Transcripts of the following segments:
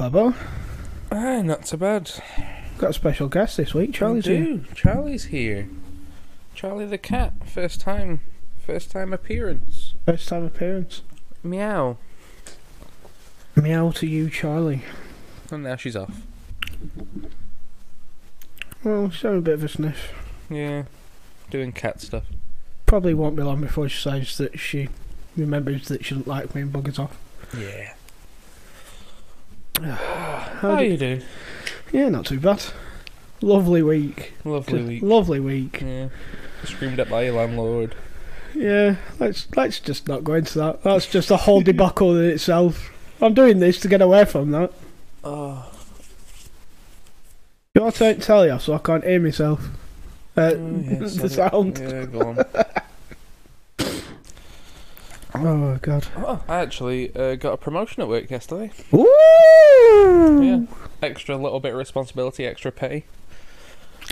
Plebo? Ah, not so bad. Got a special guest this week. Charlie's We here. do. Charlie's here. Charlie the cat. First time. First time appearance. First time appearance. Meow. Meow to you, Charlie. And now she's off. Well, she's having a bit of a sniff. Yeah. Doing cat stuff. Probably won't be long before she says that she remembers that she doesn't like me and buggers off. Yeah. How How do- you do? Yeah, not too bad. Lovely week. Lovely week. Lovely week. Yeah. Screamed at by your landlord. Yeah, let's let's just not go into that. That's just a whole debacle in itself. I'm doing this to get away from that. Oh. Your turn to tell you, so I can't hear myself. Uh, Oh, the sound. Yeah, go on. Oh god. oh, I actually uh, got a promotion at work yesterday. Woo! Yeah. Extra little bit of responsibility, extra pay.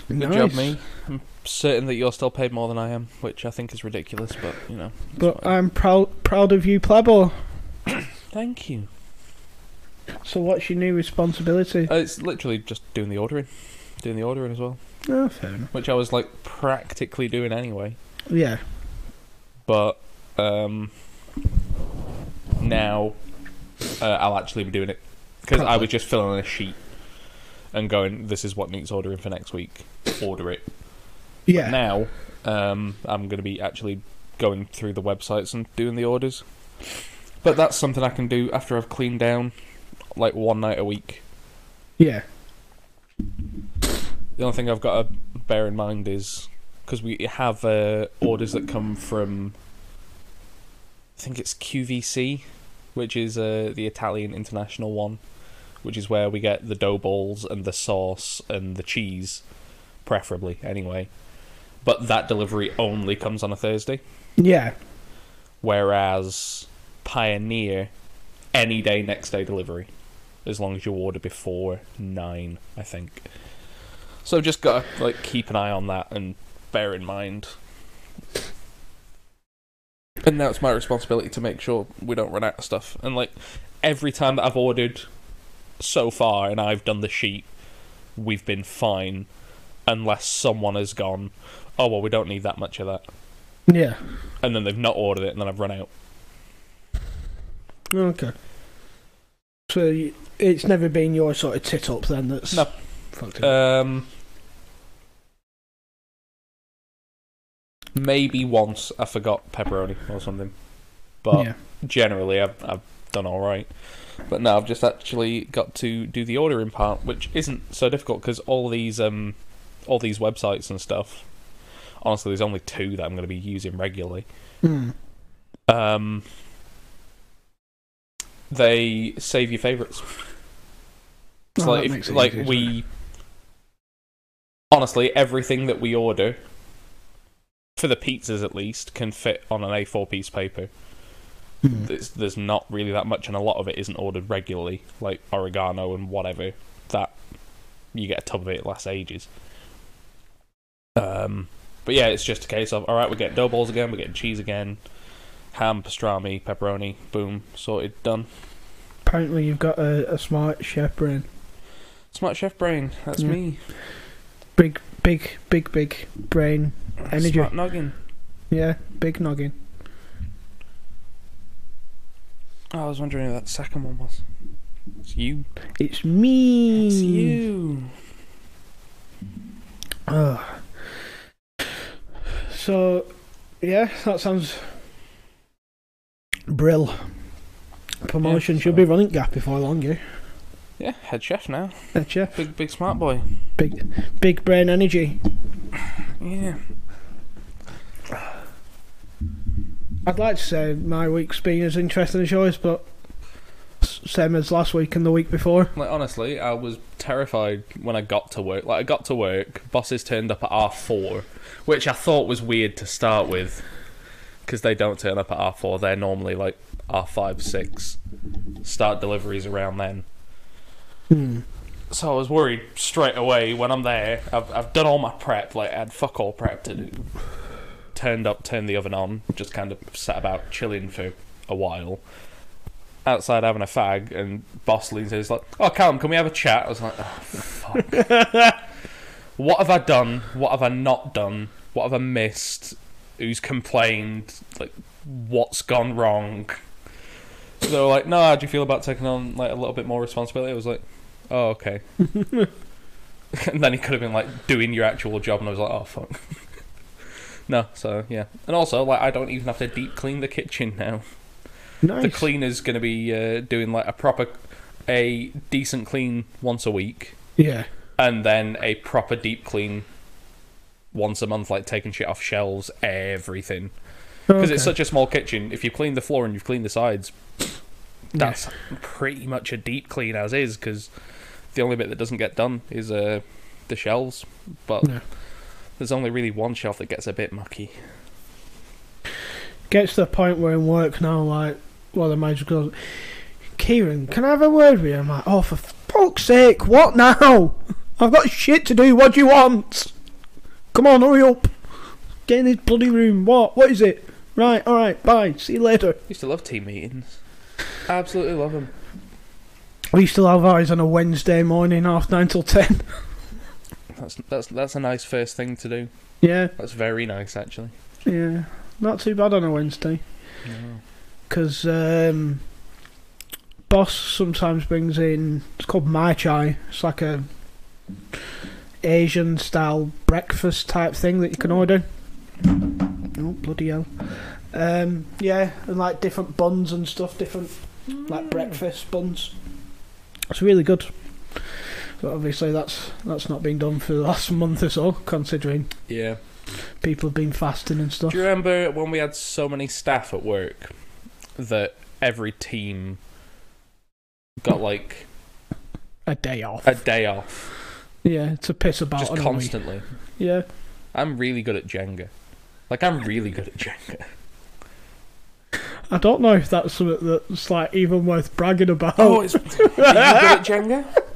Good Nice. job, me. I'm certain that you're still paid more than I am, which I think is ridiculous, but you know. But. I'm proud proud of you, Plebo. Thank you. So what's your new responsibility? Uh, it's literally just doing the ordering, doing the ordering as well, oh, fair enough. which I was like practically doing anyway. Yeah. But um, now uh, I'll actually be doing it because I was just filling in a sheet and going, "This is what needs ordering for next week. Order it." Yeah. Now um, I'm going to be actually going through the websites and doing the orders. But that's something I can do after I've cleaned down, like one night a week. Yeah. The only thing I've got to bear in mind is because we have uh, orders that come from, I think it's QVC, which is uh, the Italian international one, which is where we get the dough balls and the sauce and the cheese, preferably anyway. But that delivery only comes on a Thursday, Yeah. whereas Pioneer, any day next day delivery, as long as you order before nine, I think. So just gotta like keep an eye on that and bear in mind. And now it's my responsibility to make sure we don't run out of stuff. And like every time that I've ordered so far and I've done the sheet, we've been fine unless someone has gone, Oh well we don't need that much of that Yeah. and then they've not ordered it and then I've run out. Okay. So it's never been your sort of tit up then that's No. fucked it. Maybe once I forgot pepperoni or something, but yeah. generally I've I've done all right. But now I've just actually got to do the ordering part, which isn't so difficult because all these um all these websites and stuff. Honestly, there's only two that I'm going to be using regularly. Hmm. Um, they save your favorites. It's Oh, like if, like we honestly everything that we order for the pizzas at least can fit on an A4 piece of paper. Hmm. There's, there's not really that much, and a lot of it isn't ordered regularly, like oregano and whatever. That you get a tub of it, it lasts ages. Um, but yeah, it's just a case of all right, we get dough balls again, we're getting cheese again, ham, pastrami, pepperoni, boom, sorted, done. Apparently you've got a, a smart chef brain. Smart chef brain, that's Yeah. me. Big, big, big, big brain. Energy. Smart noggin. Yeah, big noggin. Oh, I was wondering who that second one was. It's you. It's me. It's you. Ugh. So, yeah, that sounds brill. Promotion Yeah, should be running gap before long, yeah. Yeah, head chef now. Head chef. Big, big smart boy. Big, big brain energy. Yeah. I'd like to say my week's been as interesting as yours, but same as last week and the week before. Like honestly, I was terrified when I got to work. Like I got to work, bosses turned up at R four, which I thought was weird to start with, because they don't turn up at R four. They're normally like R five, six. Start deliveries around then. Hmm. So I was worried straight away when I'm there. I've I've done all my prep. Like I had fuck all prep to do. Turned up, turned the oven on, just kind of sat about chilling for a while. outside having a fag, and boss leans in. He's like, "Oh, Callum, can we have a chat?" I was like, "Oh, fuck. what have I done? What have I not done? What have I missed? Who's complained? Like, what's gone wrong?" They were like, "No, how do you feel about taking on like a little bit more responsibility?" I was like, "Oh, okay." and then he could have been like doing your actual job, and I was like, "Oh, fuck." No, so yeah, and also like I don't even have to deep clean the kitchen now. Nice. The cleaner's going to be uh, doing like a proper, a decent clean once a week, Yeah. and then a proper deep clean once a month, like taking shit off shelves, everything. Because it's such a small kitchen. If you clean the floor and you've cleaned the sides, that's pretty much a deep clean as is. Because the only bit that doesn't get done is uh, the shelves. But Yeah. There's only really one shelf that gets a bit mucky. Gets to the point where in work now, like, well, the manager goes, Kieran, can I have a word with you? I'm like, oh, for fuck's sake, what now? I've got shit to do. What do you want? Come on, hurry up. Get in this bloody room. What? What is it? Right, alright, bye. See you later. used to love team meetings. Absolutely love them. We used to have ours on a Wednesday morning, half nine till ten. That's that's that's a nice first thing to do. yeah, That's very nice, actually. yeah. Not too bad on a Wednesday. Because um, boss sometimes brings in it's called mai chai. It's like a Asian style breakfast type thing that you can order. Oh bloody hell! Um, yeah, and like different buns and stuff, different like breakfast buns. It's really good. But obviously that's that's not been done for the last month or so, considering Yeah. people have been fasting and stuff. Do you remember when we had so many staff at work that every team got like A day off. a day off Yeah, to piss about just on a week. constantly? Yeah. I'm really good at Jenga. Like I'm really good at Jenga. I don't know if that's something that's like even worth bragging about. Oh, it's, are you good at Jenga?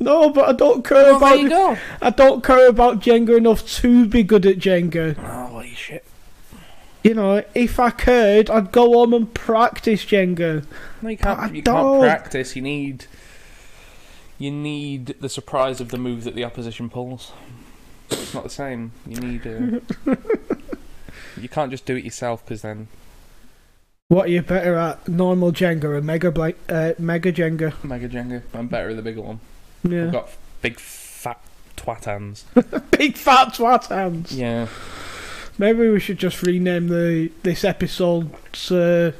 no, but I don't care Well, about. there you go. I don't care about Jenga enough to be good at Jenga. Oh, well, you shit. You know, if I could, I'd go home and practice Jenga. No, you But I can't. You don't. can't practice. You need. You need the surprise of the move that the opposition pulls. It's not the same. You need. Uh, you can't just do it yourself because then What are you better at, normal Jenga or mega uh, mega Jenga? mega Jenga. I'm better at the bigger one. Yeah, I've got big fat twat hands. big fat twat hands. Yeah. Maybe we should just rename the this episode to,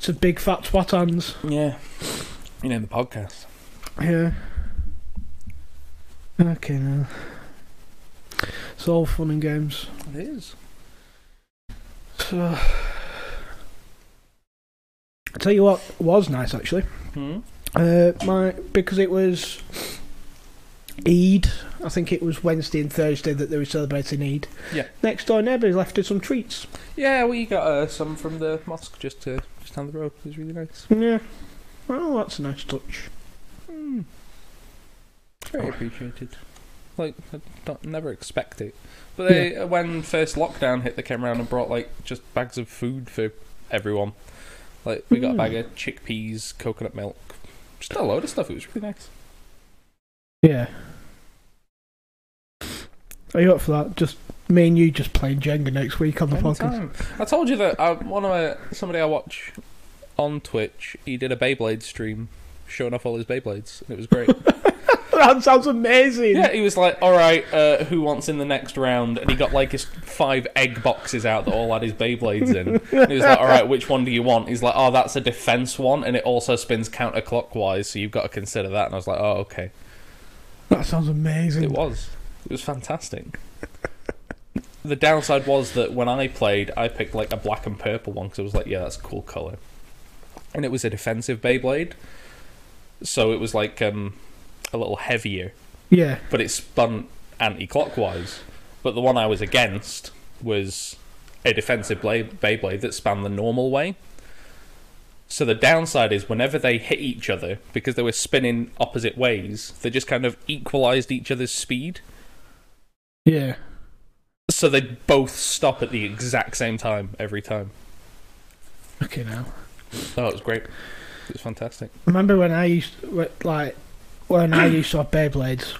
to big fat twat hands. Yeah. You know the podcast. Yeah. Okay, now. It's all fun and games. It is. So, I tell you what was nice actually. Hmm. Uh, my because it was Eid. I think it was Wednesday and Thursday that they were celebrating Eid. Yeah. Next door neighbours left us some treats. Yeah, we got uh, some from the mosque just uh, just down the road. It was really nice. Yeah. Well, that's a nice touch. Mm. Very appreciated. Like, I don't never expect it. But they, uh when first lockdown hit, they came around and brought like just bags of food for everyone. Like we got a bag hmm. of chickpeas, coconut milk, just a load of stuff. It was really nice. Yeah. Are you up for that? Just me and you just playing Jenga next week on the podcast. I told you that I, one of my, somebody I watch on Twitch, he did a Beyblade stream showing off all his Beyblades, and it was great. that sounds amazing. Yeah, he was like, "All right, uh, who wants in the next round?" And he got like his five egg boxes out that all had his Beyblades in. And he was like, "All right, which one do you want?" He's like, "Oh, that's a defense one, and it also spins counterclockwise, so you've got to consider that." And I was like, "Oh, okay." That sounds amazing. It was. It was fantastic. the downside was that when I played, I picked like a black and purple one because I was like, "Yeah, that's a cool color," and it was a defensive Beyblade, so it was like um, a little heavier Yeah. but it spun anti-clockwise. But the one I was against was a defensive blade, Beyblade that span the normal way. So the downside is whenever they hit each other, because they were spinning opposite ways, they just kind of equalized each other's speed. Yeah. So they both stop at the exact same time every time. Okay, now. Oh, it was great. It was fantastic. remember when I used wh- like when I used to have Beyblades.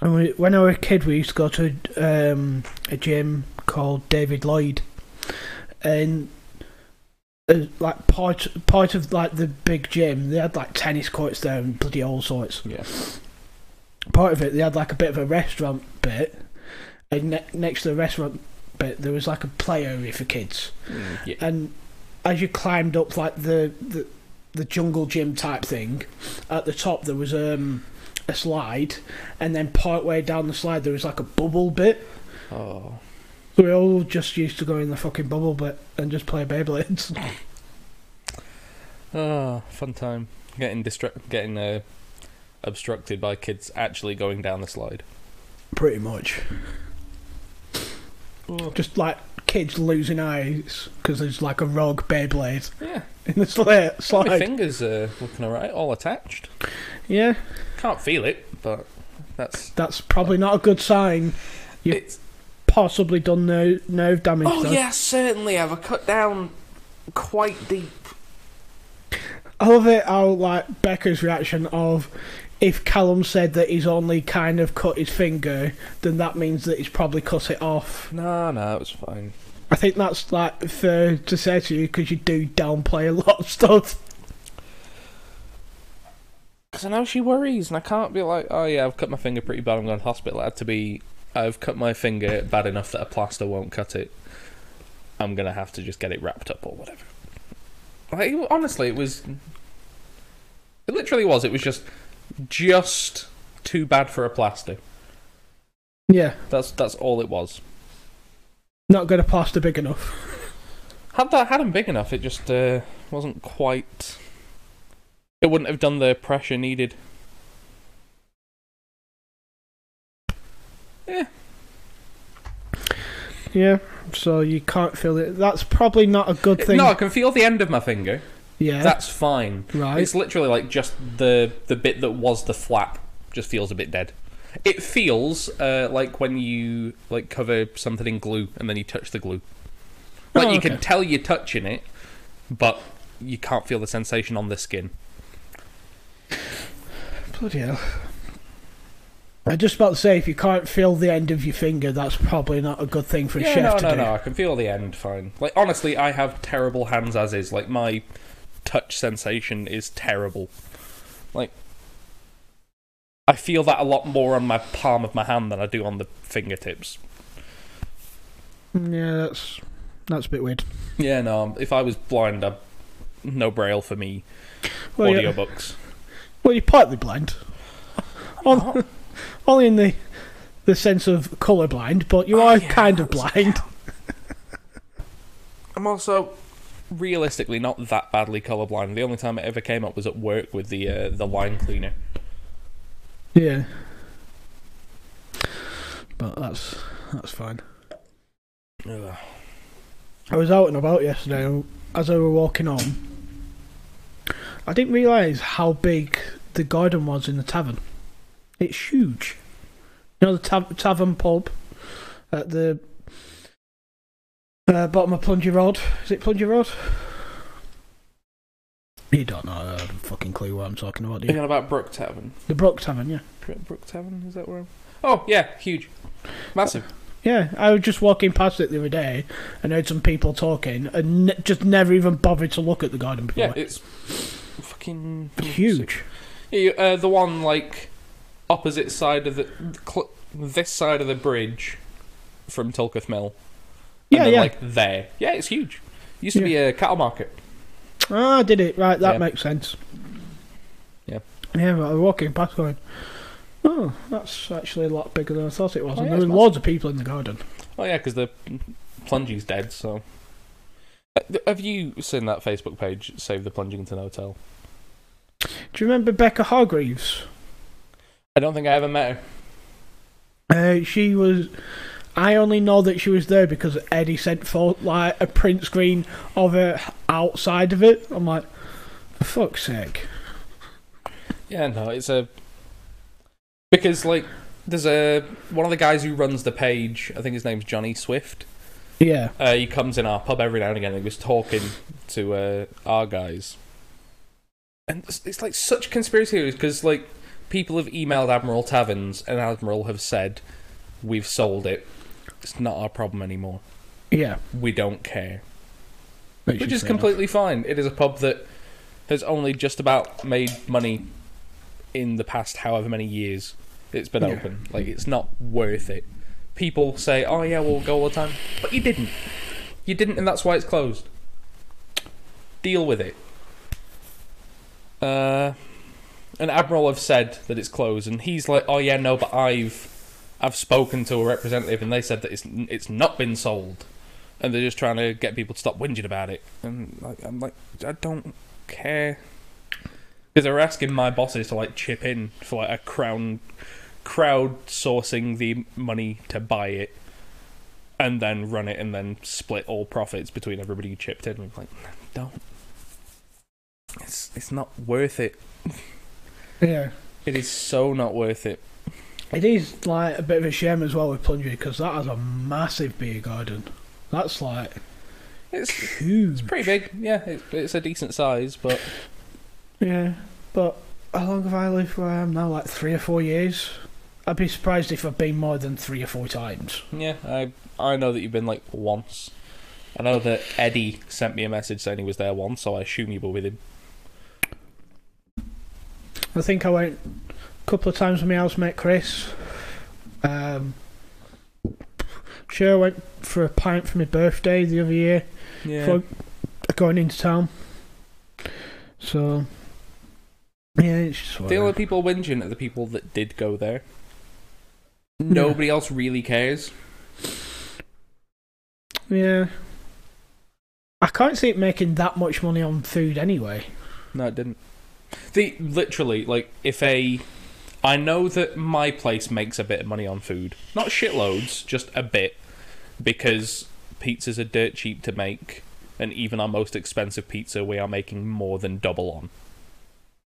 And we, when I was a kid, we used to go to um, a gym called David Lloyd, and uh, like part part of like the big gym, they had like tennis courts there and bloody all sorts. Yeah. Part of it, they had like a bit of a restaurant bit, and ne- next to the restaurant bit, there was like a play area for kids Mm, yeah. and as you climbed up like the the, the jungle gym type thing, at the top there was um, a slide, and then part way down the slide there was like a bubble bit. Oh. So we all just used to go in the fucking bubble bit and just play Beyblades. Oh, fun time. Getting distra- getting uh, obstructed by kids actually going down the slide. Pretty much. Just like kids losing eyes because there's like a rogue Beyblade Yeah. In the sli- My fingers are looking alright, all attached. Yeah, Can't feel it, but that's. that's probably not a good sign. You- It's, Possibly done no nerve damage. oh though. yeah, certainly. I've a cut down quite deep. I love it how like Becca's reaction of if Callum said that he's only kind of cut his finger, then that means that he's probably cut it off. No, no, it was fine. I think that's like fair to say to you because you do downplay a lot of stuff. Because I know she worries, and I can't be like, oh yeah, I've cut my finger pretty bad. I'm going to hospital. It had to be, I've cut my finger bad enough that a plaster won't cut it. I'm gonna have to just get it wrapped up or whatever. Like honestly, it was. It literally was. It was just, just too bad for a plaster. Yeah, That's that's all it was. Not got a plaster big enough. Had that had him big enough, it just uh, wasn't quite. It wouldn't have done the pressure needed. Yeah. Yeah, so you can't feel it. That's probably not a good thing. No, I can feel the end of my finger. yeah, That's fine. right. It's literally like just the the bit that was the flap just feels a bit dead. It feels uh, like when you like cover something in glue and then you touch the glue. Like Oh, you okay. can tell you're touching it, but you can't feel the sensation on the skin. Bloody hell. I'm just about to say, if you can't feel the end of your finger, that's probably not a good thing for a Yeah, chef no, to no, do. no. I can feel the end fine. Like honestly, I have terrible hands as is. Like my touch sensation is terrible. Like I feel that a lot more on my palm of my hand than I do on the fingertips. Yeah, that's that's a bit weird. Yeah, no. If I was blind, I'd no braille for me. Well, yeah. Well, you're partly blind. On, only in the the sense of colour blind, but you Oh, are yeah, kind of blind. I'm also realistically not that badly colourblind. The only time it ever came up was at work with the uh, the line cleaner. Yeah. But that's that's fine. Ugh. I was out and about yesterday and as I were walking home. I didn't realise how big the garden was in the tavern. It's huge. You know the tav- tavern pub at the uh, bottom of Plungy Road. Is it Plungy Road? You don't know. I have a fucking clue what I'm talking about. Do you? Thinking about Brook Tavern. The Brook Tavern, yeah. Brook Brook Tavern is that where? I'm... Oh yeah, huge, massive. Yeah, I was just walking past it the other day and heard some people talking and ne- just never even bothered to look at the garden before. Yeah, it's fucking huge. Yeah, you- uh, the one like opposite side of the cl- this side of the bridge from Tulketh Mill. And Yeah, then, yeah. Like there. Yeah, it's huge. Used to be a cattle market. Ah, did it? Right, that Yeah. makes sense. Yeah. Yeah, I was walking past going, oh, that's actually a lot bigger than I thought it was. Oh, and yeah, there were it's loads of people in the garden. Oh yeah, because the plungy's dead. So, Uh, have you seen that Facebook page? Save the Plungington Hotel. Do you remember Becca Hargreaves? I don't think I ever met her. Uh, she was. I only know that she was there because Eddie sent for like a print screen of her outside of it. I'm like, for fuck's sake. Yeah, no, it's a because like there's a one of the guys who runs the page. I think his name's Johnny Swift. Yeah. Uh, he comes in our pub every now and again. and He was talking to uh, our guys, and it's, it's like such conspiracy theories because like people have emailed Admiral Taverns and Admiral have said we've sold it. It's not our problem anymore. Yeah, We don't care, which, which is fair enough. completely fine. It is a pub that has only just about made money in the past however many years it's been Yeah. open. Like it's not worth it. People say, "Oh yeah, we'll go all the time," but you didn't. You didn't, and that's why it's closed. Deal with it. Uh, and Admiral have said that it's closed, and he's like, "Oh yeah, no, but I've, I've spoken to a representative, and they said that it's it's not been sold." and they're just trying to get people to stop whinging about it. And like, I'm like, I don't care because they're asking my bosses to like chip in for like a crown crowd sourcing the money to buy it and then run it and then split all profits between everybody who chipped in. I'm like, don't. It's it's not worth it. Yeah, It is so not worth it. It is like a bit of a shame as well with Plungy because that has a massive beer garden. That's like It's huge. it's pretty big. Yeah, it's, it's a decent size, but Yeah, but how long have I lived where I am now? Like three or four years. I'd be surprised if I've been more than three or four times. Yeah, I I know that you've been like once. I know that Eddie sent me a message saying he was there once, so I assume you were with him. I think I went couple of times with my housemate Chris. Um, sure, I went for a pint for my birthday the other year. Yeah. For going into town. So, yeah, it's just The only people whinging are the people that did go there. Nobody else really cares. Yeah. I can't see it making that much money on food anyway. No, it didn't. The literally like if a I know that my place makes a bit of money on food. Not shitloads, just a bit because pizzas are dirt cheap to make and even our most expensive pizza we are making more than double on.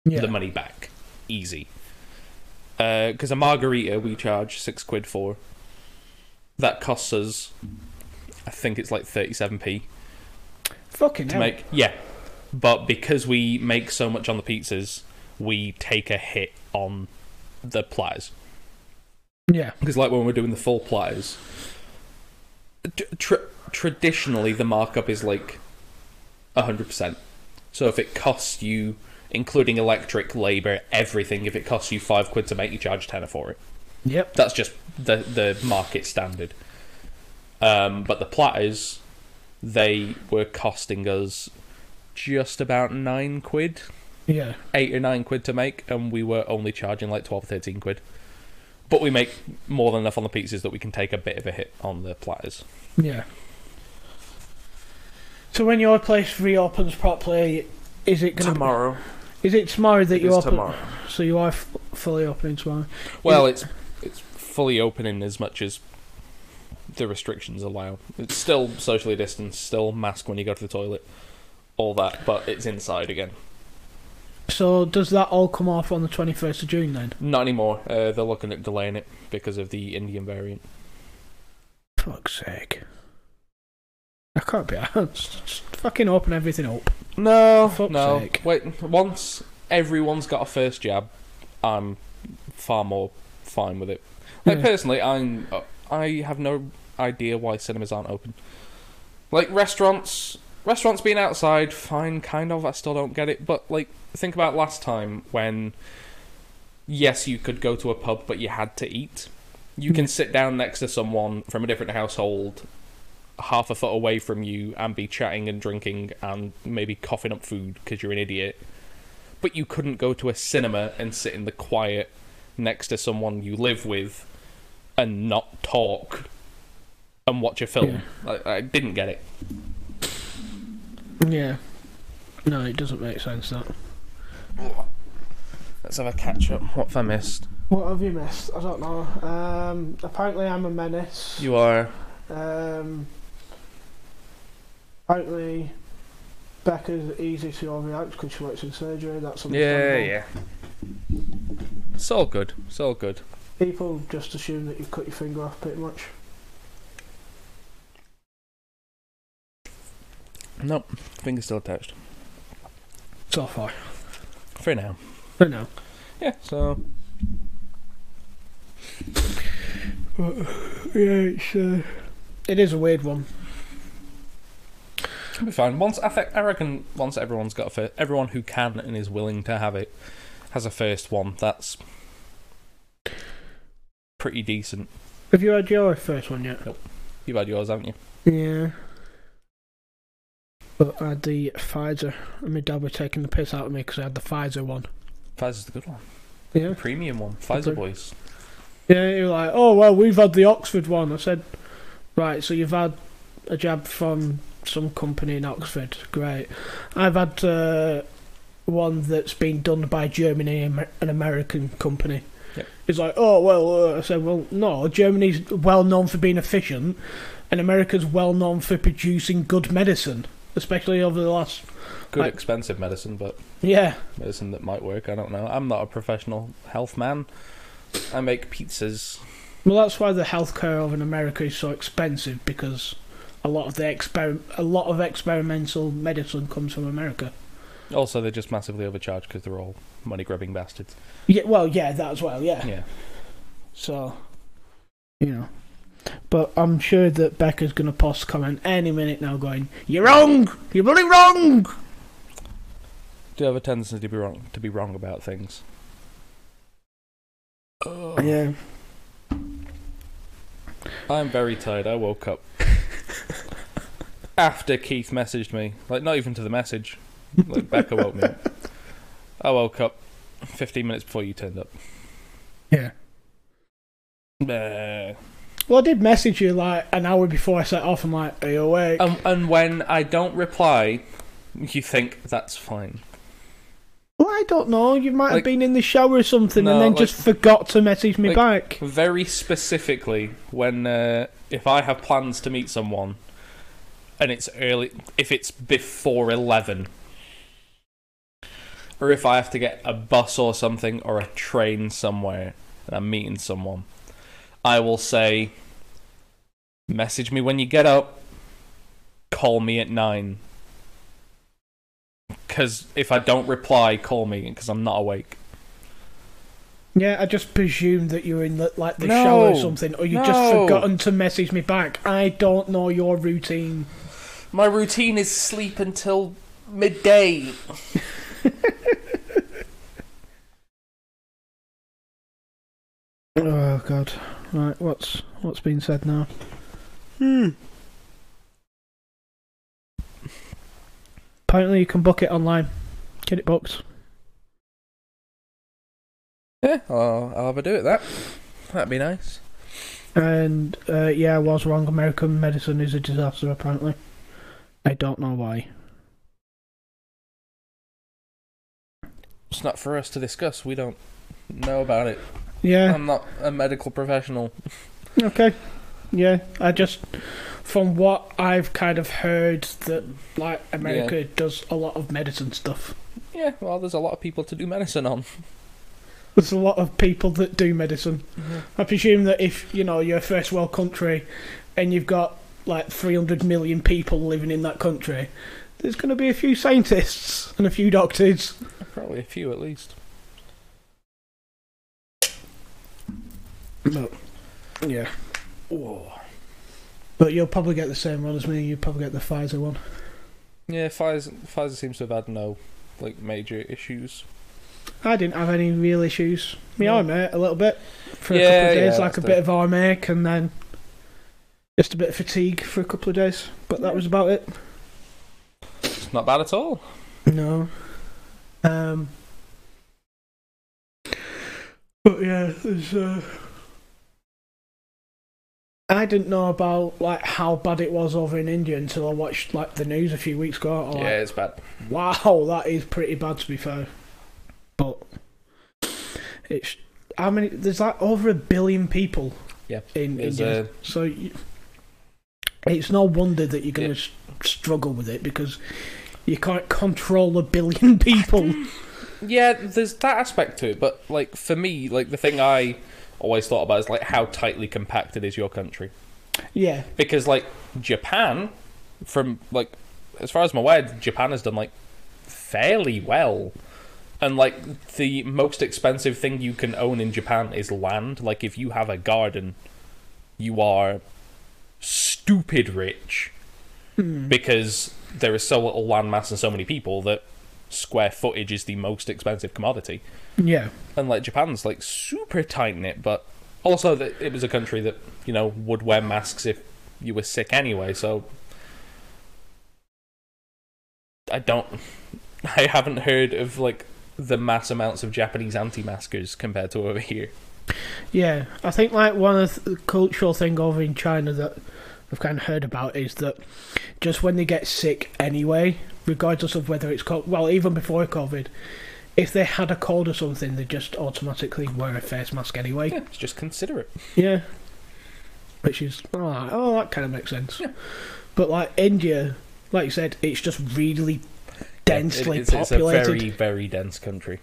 Yeah. the money back. Easy. Uh, because a margarita we charge six quid for. That costs us, I think it's like 37p Fucking to hell. make. Yeah. But because we make so much on the pizzas, we take a hit on the platters. Yeah. Because, like, when we're doing the full platters, t- tra- traditionally the markup is like 100%. So if it costs you, including electric, labour, everything, if it costs you five quid to make, you charge tenner for it. Yep. That's just the the market standard. Um, but the platters, they were costing us just about nine quid, Yeah. eight or nine quid to make, and we were only charging like 12, 13 quid. But we make more than enough on the pizzas that we can take a bit of a hit on the platters. Yeah. So when your place reopens properly, is it going to Tomorrow. Is it tomorrow that It you is open? tomorrow. So you are f- fully opening tomorrow. Well, it's it's fully open in as much as the restrictions allow. It's still socially distanced, still mask when you go to the toilet, all that, but it's inside again. So does that all come off on the twenty first of June then? Not anymore. Uh, they're looking at delaying it because of the Indian variant. Fuck's sake! I can't be asked. Just fucking open everything up. No, Fuck's no. sake. Wait, once everyone's got a first jab, I'm far more fine with it. Like Yeah. personally, I'm uh, I have no idea why cinemas aren't open. Like restaurants, restaurants being outside, fine, kind of. I still don't get it, but like think about last time when yes, you could go to a pub, but you had to eat. You can hmm. sit down next to someone from a different household, half a foot away from you, and be chatting and drinking and maybe coughing up food because you're an idiot. But you couldn't go to a cinema and sit in the quiet next to someone you live with and not talk and watch a film. I, I didn't get it. Yeah. No, it doesn't make sense. That. Let's have a catch up. What have I missed? What have you missed? I don't know. Um, apparently, I'm a menace. You are. Um, apparently, Becca's easy to overreact because she works in surgery. That's understandable. Yeah, yeah. It's all good. It's all good. People just assume that you've cut your finger off, pretty much. Nope. Finger's still attached. So far. For now. For now. Yeah, so Yeah, it's uh, it is a weird one. it'll be fine. Once I think I reckon once everyone's got a first, everyone who can and is willing to have it has a first one. That's pretty decent. Have you had your first one yet? Nope. You've had yours, haven't you? Yeah. But I had the Pfizer, and my dad was taking the piss out of me because I had the Pfizer one. Pfizer's the good one. Yeah. Premium one. Pfizer Okay. boys. Yeah, you're like, oh well, we've had the Oxford one. I said, right, so you've had a jab from some company in Oxford. Great. I've had uh, one that's been done by Germany, an American company. Yep. It's like, oh well, uh, I said, well, no, Germany's well known for being efficient, and America's well known for producing good medicine, especially over the last. Good Like- expensive medicine, but Yeah, medicine that might work. I don't know. I'm not a professional health man. I make pizzas. well, that's why the healthcare over in America is so expensive because a lot of the exper- a lot of experimental medicine comes from America. Also, they're just massively overcharged because they're all money grubbing bastards. Yeah, well, yeah, that as well, yeah. Yeah. So, you know, but I'm sure that Becca's gonna post comment any minute now, going, "You're wrong. You're bloody wrong." Do have a tendency to be wrong to be wrong about things. Yeah. I'm very tired. I woke up after Keith messaged me. Like, not even to the message. Like, Becca woke me up. I woke up 15 minutes before you turned up. Yeah. Uh, Well, I did message you like an hour before I set off. I'm like, "Are you awake?" and, and when I don't reply, you think that's fine. well, I don't know. You might have Like- been in the shower or something, No, and then like- just forgot to message me like- back. Very specifically, when uh, if I have plans to meet someone, and it's early, if it's before eleven, or if I have to get a bus or something or a train somewhere, and I'm meeting someone, I will say, message me when you get up. Call me at nine. Because if I don't reply, call me because I'm not awake. Yeah, I just presumed that you were in the, like the No. shower or something, or you just No. forgotten to message me back. I don't know your routine. My routine is sleep until midday. Oh god. Right, what's what's been said now? Hmm. Apparently, you can book it online. Get it booked. Yeah, I'll, I'll have a do at that. That'd be nice. And uh, yeah, I was wrong. American medicine is a disaster. Apparently, I don't know why. It's not for us to discuss. We don't know about it. Yeah. I'm not a medical professional. Okay. Yeah, I just from what I've kind of heard that like America does a lot of medicine stuff. Yeah, well, there's a lot of people to do medicine on. There's a lot of people that do medicine. Mm-hmm. I presume that if you know you're a first world country and you've got like 300 million people living in that country, there's going to be a few scientists and a few doctors. Probably a few at least. But yeah, Oh. but you'll probably get the same one as me. You'll probably get the Pfizer one. Yeah, Pfizer, Pfizer seems to have had no like major issues. I didn't have any real issues. Me No. arm ache a little bit for a Yeah, couple of days, yeah, like a bit the- of arm ache, and then just a bit of fatigue for a couple of days. But that was about it. It's not bad at all. No. Um. But yeah, there's. Uh, I didn't know about like how bad it was over in India until I watched like the news a few weeks ago. I Yeah, like, it's bad. Wow, that is pretty bad to be fair. But it's how many? There's like over a billion people. Yeah, in India. uh, So you, it's no wonder that you're going to struggle with it because you can't control a billion people. Yeah, there's that aspect to it, but like for me, like the thing I always thought about is like how tightly compacted is your country? yeah, Because like Japan, from like as far as I'm aware, Japan has done like fairly well And like the most expensive thing you can own in Japan is land. Like if you have a garden, you are stupid rich hmm. because there is so little land mass and so many people that square footage is the most expensive commodity. Yeah. And like Japan's like super tight knit, but also that it was a country that you know would wear masks if you were sick anyway. So I don't, I haven't heard of like the mass amounts of Japanese anti-maskers compared to over here. Yeah, I think like one of the cultural thing over in China that I've kind of heard about is that just when they get sick anyway, regardless of whether it's co- well, even before COVID, if they had a cold or something, they just automatically wear a face mask anyway. Yeah, just consider it. Yeah, which is oh, oh that kind of makes sense. Yeah. But like India, like you said, it's just really densely It- it's, it's a very very dense country.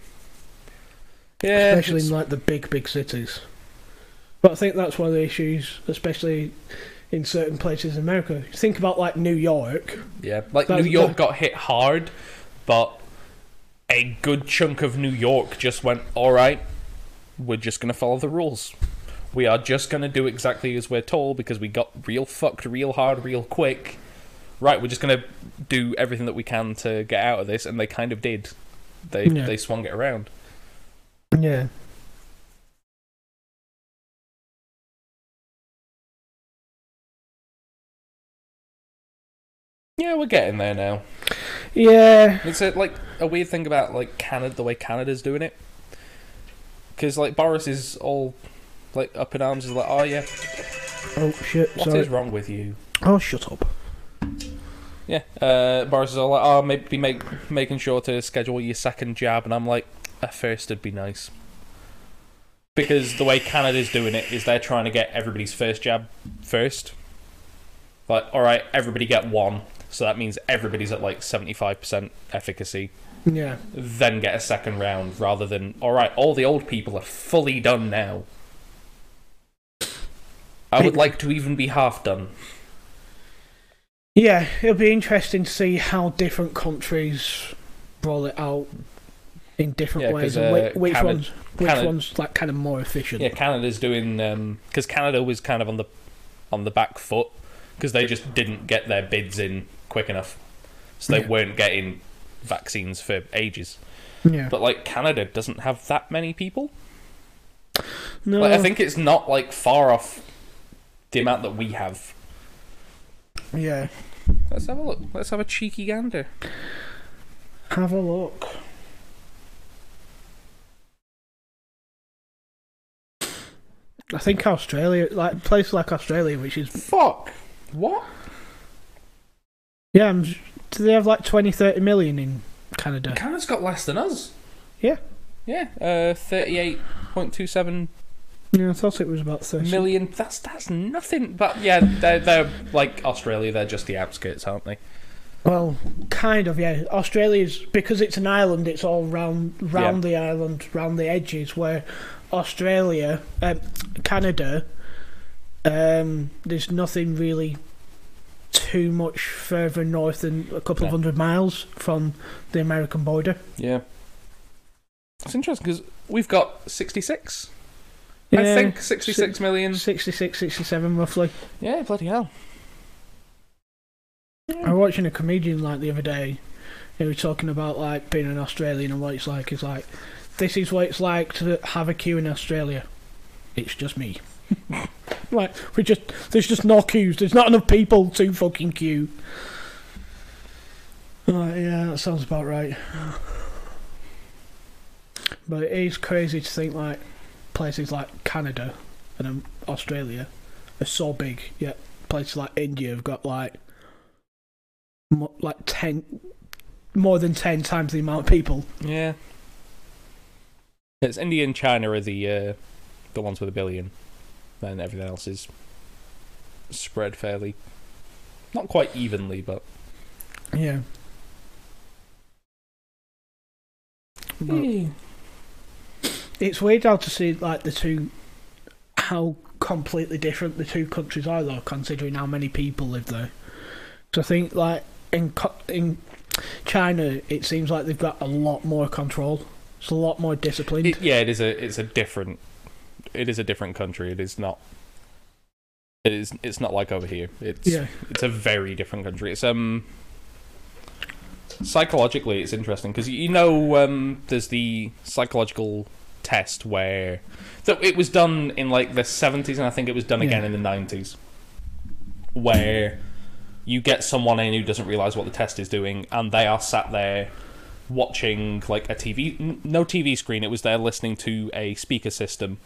Yeah, especially it's- in like the big big cities. But I think that's one of the issues, especially in certain places in America. Think about like New York. Yeah, like New York got hit hard, but a good chunk of New York just went, all right, we're just going to follow the rules. We are just going to do exactly as we're told because we got real fucked real hard real quick. Right, we're just going to do everything that we can to get out of this, and they kind of did. They Yeah. they swung it around. Yeah. Yeah, we're getting there now. Yeah. It's a, like a weird thing about like Canada, the way Canada's doing it. Because like Boris is all like up in arms, is like, oh yeah, Oh shit. what is sorry. wrong with you? Oh shut up. Yeah, uh, Boris is all like, oh, maybe make making sure to schedule your second jab, and I'm like, a first would be nice. Because the way Canada's doing it is they're trying to get everybody's first jab first. Like, all right, everybody get one, so that means everybody's at like seventy five percent efficacy. Yeah. Then get a second round, rather than all right, all the old people are fully done now. I would like to even be half done. Yeah, it'll be interesting to see how different countries roll it out in different Yeah, ways and uh, which, Canada- ones which Canada- ones like kind of more efficient. Yeah, Canada's doing because Canada was kind of on the on the back foot because they just didn't get their bids in quick enough, so they Yeah. weren't getting vaccines for ages. Yeah. But like Canada doesn't have that many people. no. Like, I think it's not like far off the amount that we have. Yeah. Let's have a look. Let's have a cheeky gander. Have a look. I think Australia, like place like Australia, which is Fuck. What? Yeah, I'm, do they have like 20, 30 million in Canada? Canada's got less than us. Yeah. Yeah. Uh, thirty-eight point two seven Yeah, I thought it was about thirty. million. That's that's nothing. But yeah, they're they're like Australia. They're just the outskirts, aren't they? Well, kind of, yeah. Australia's because it's an island. It's all round, round the island, round the edges. Where Australia, um, Canada, um, there's nothing really too much further north than a couple of hundred miles from the American border. Yeah. It's interesting because we've got sixty-six. Yeah, I Yeah, think sixty-six million. 66, 67 roughly. Yeah, bloody hell. I was watching a comedian like the other day. He was talking about like being an Australian and what it's like. It's like this is what it's like to have a queue in Australia. It's just me. like we just there's just no queues. There's not enough people to fucking queue. Yeah, that sounds about right. But it is crazy to think like places like Canada and um, Australia are so big, yet places like India have got like mo- like ten, more than ten times the amount of people. Yeah. It's India and China are the uh, the ones with a billion, and everything else is spread fairly, not quite evenly, but Yeah. But it's weird how to see like the two, how completely different the two countries are, though, considering how many people live there. So I think like in in China, it seems like they've got a lot more control It's a lot more disciplined. It, yeah, it is a it's a different it is a different country. It is not it is it's not like over here. It's yeah. it's a very different country. It's um psychologically it's interesting because you know um there's the psychological test where so it was done in like the 70s and I think it was done again Yeah. in the 90s where you get someone in who doesn't realize what the test is doing and they are sat there watching like a TV no TV screen it was there listening to a speaker system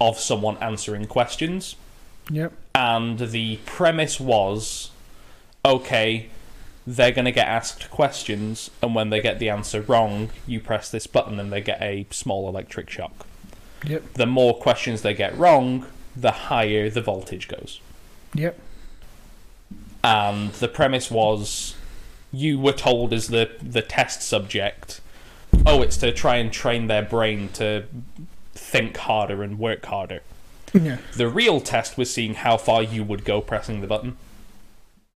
of someone answering questions Yep. and the premise was okay they're going to get asked questions and when they get the answer wrong you press this button and they get a small electric shock Yep. the more questions they get wrong the higher the voltage goes Yep. and the premise was you were told as the the test subject oh it's to try and train their brain to think harder and work harder Yeah. the real test was seeing how far you would go pressing the button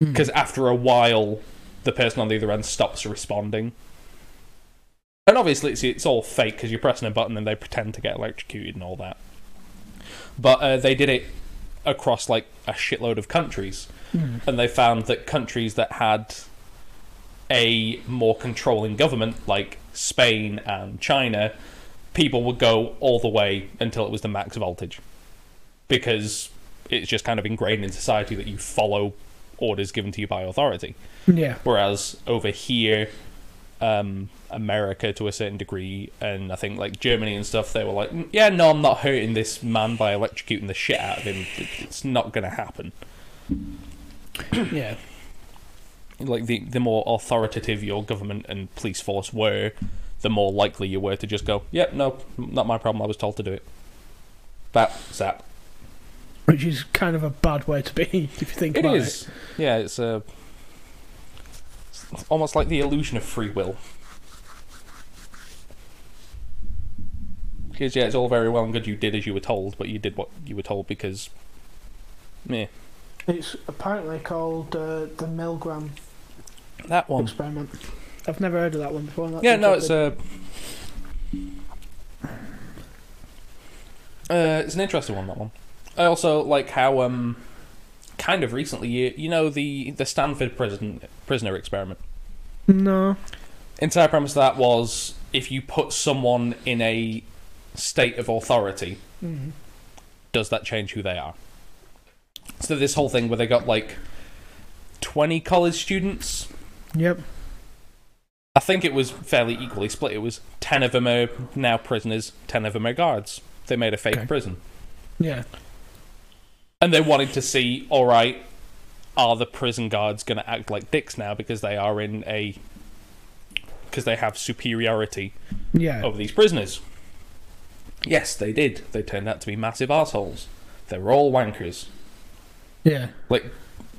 Mm. because after a while the person on the other end stops responding and obviously it's, it's all fake because you're pressing a button and they pretend to get electrocuted and all that but uh, they did it across like a shitload of countries Mm. and they found that countries that had a more controlling government, like Spain and China, people would go all the way until it was the max voltage. Because it's just kind of ingrained in society that you follow orders given to you by authority. Yeah. Whereas over here, um, America to a certain degree, and I think like Germany and stuff, they were like, "Mm, yeah, no, I'm not hurting this man by electrocuting the shit out of him. It's not going to happen. Yeah. like the the more authoritative your government and police force were, the more likely you were to just go, "Yep, no, not my problem. I was told to do it." Bap, zap. Which is kind of a bad way to be if you think It about is. Yeah, it's a. it's almost like the illusion of free will. Because yeah, it's all very well and good you did as you were told, but you did what you were told because, meh. It's apparently called uh, the Milgram That one. experiment. I've never heard of that one before. that's Yeah, no, it's a. Uh, it's an interesting one. That one. I also like how um, kind of recently, you, you know the the Stanford prison prisoner experiment. No. Entire premise of that was if you put someone in a state of authority, Mhm. does that change who they are? So this whole thing where they got like twenty college students Yep. I think it was fairly equally split. It was 10 of them are now prisoners, 10 of them are guards. They made a fake Okay. prison. Yeah. And they wanted to see, alright, are the prison guards going to act like dicks now because they are in a. because they have superiority Yeah. over these prisoners? Yes, they did. They turned out to be massive assholes. They were all wankers. Yeah. Like,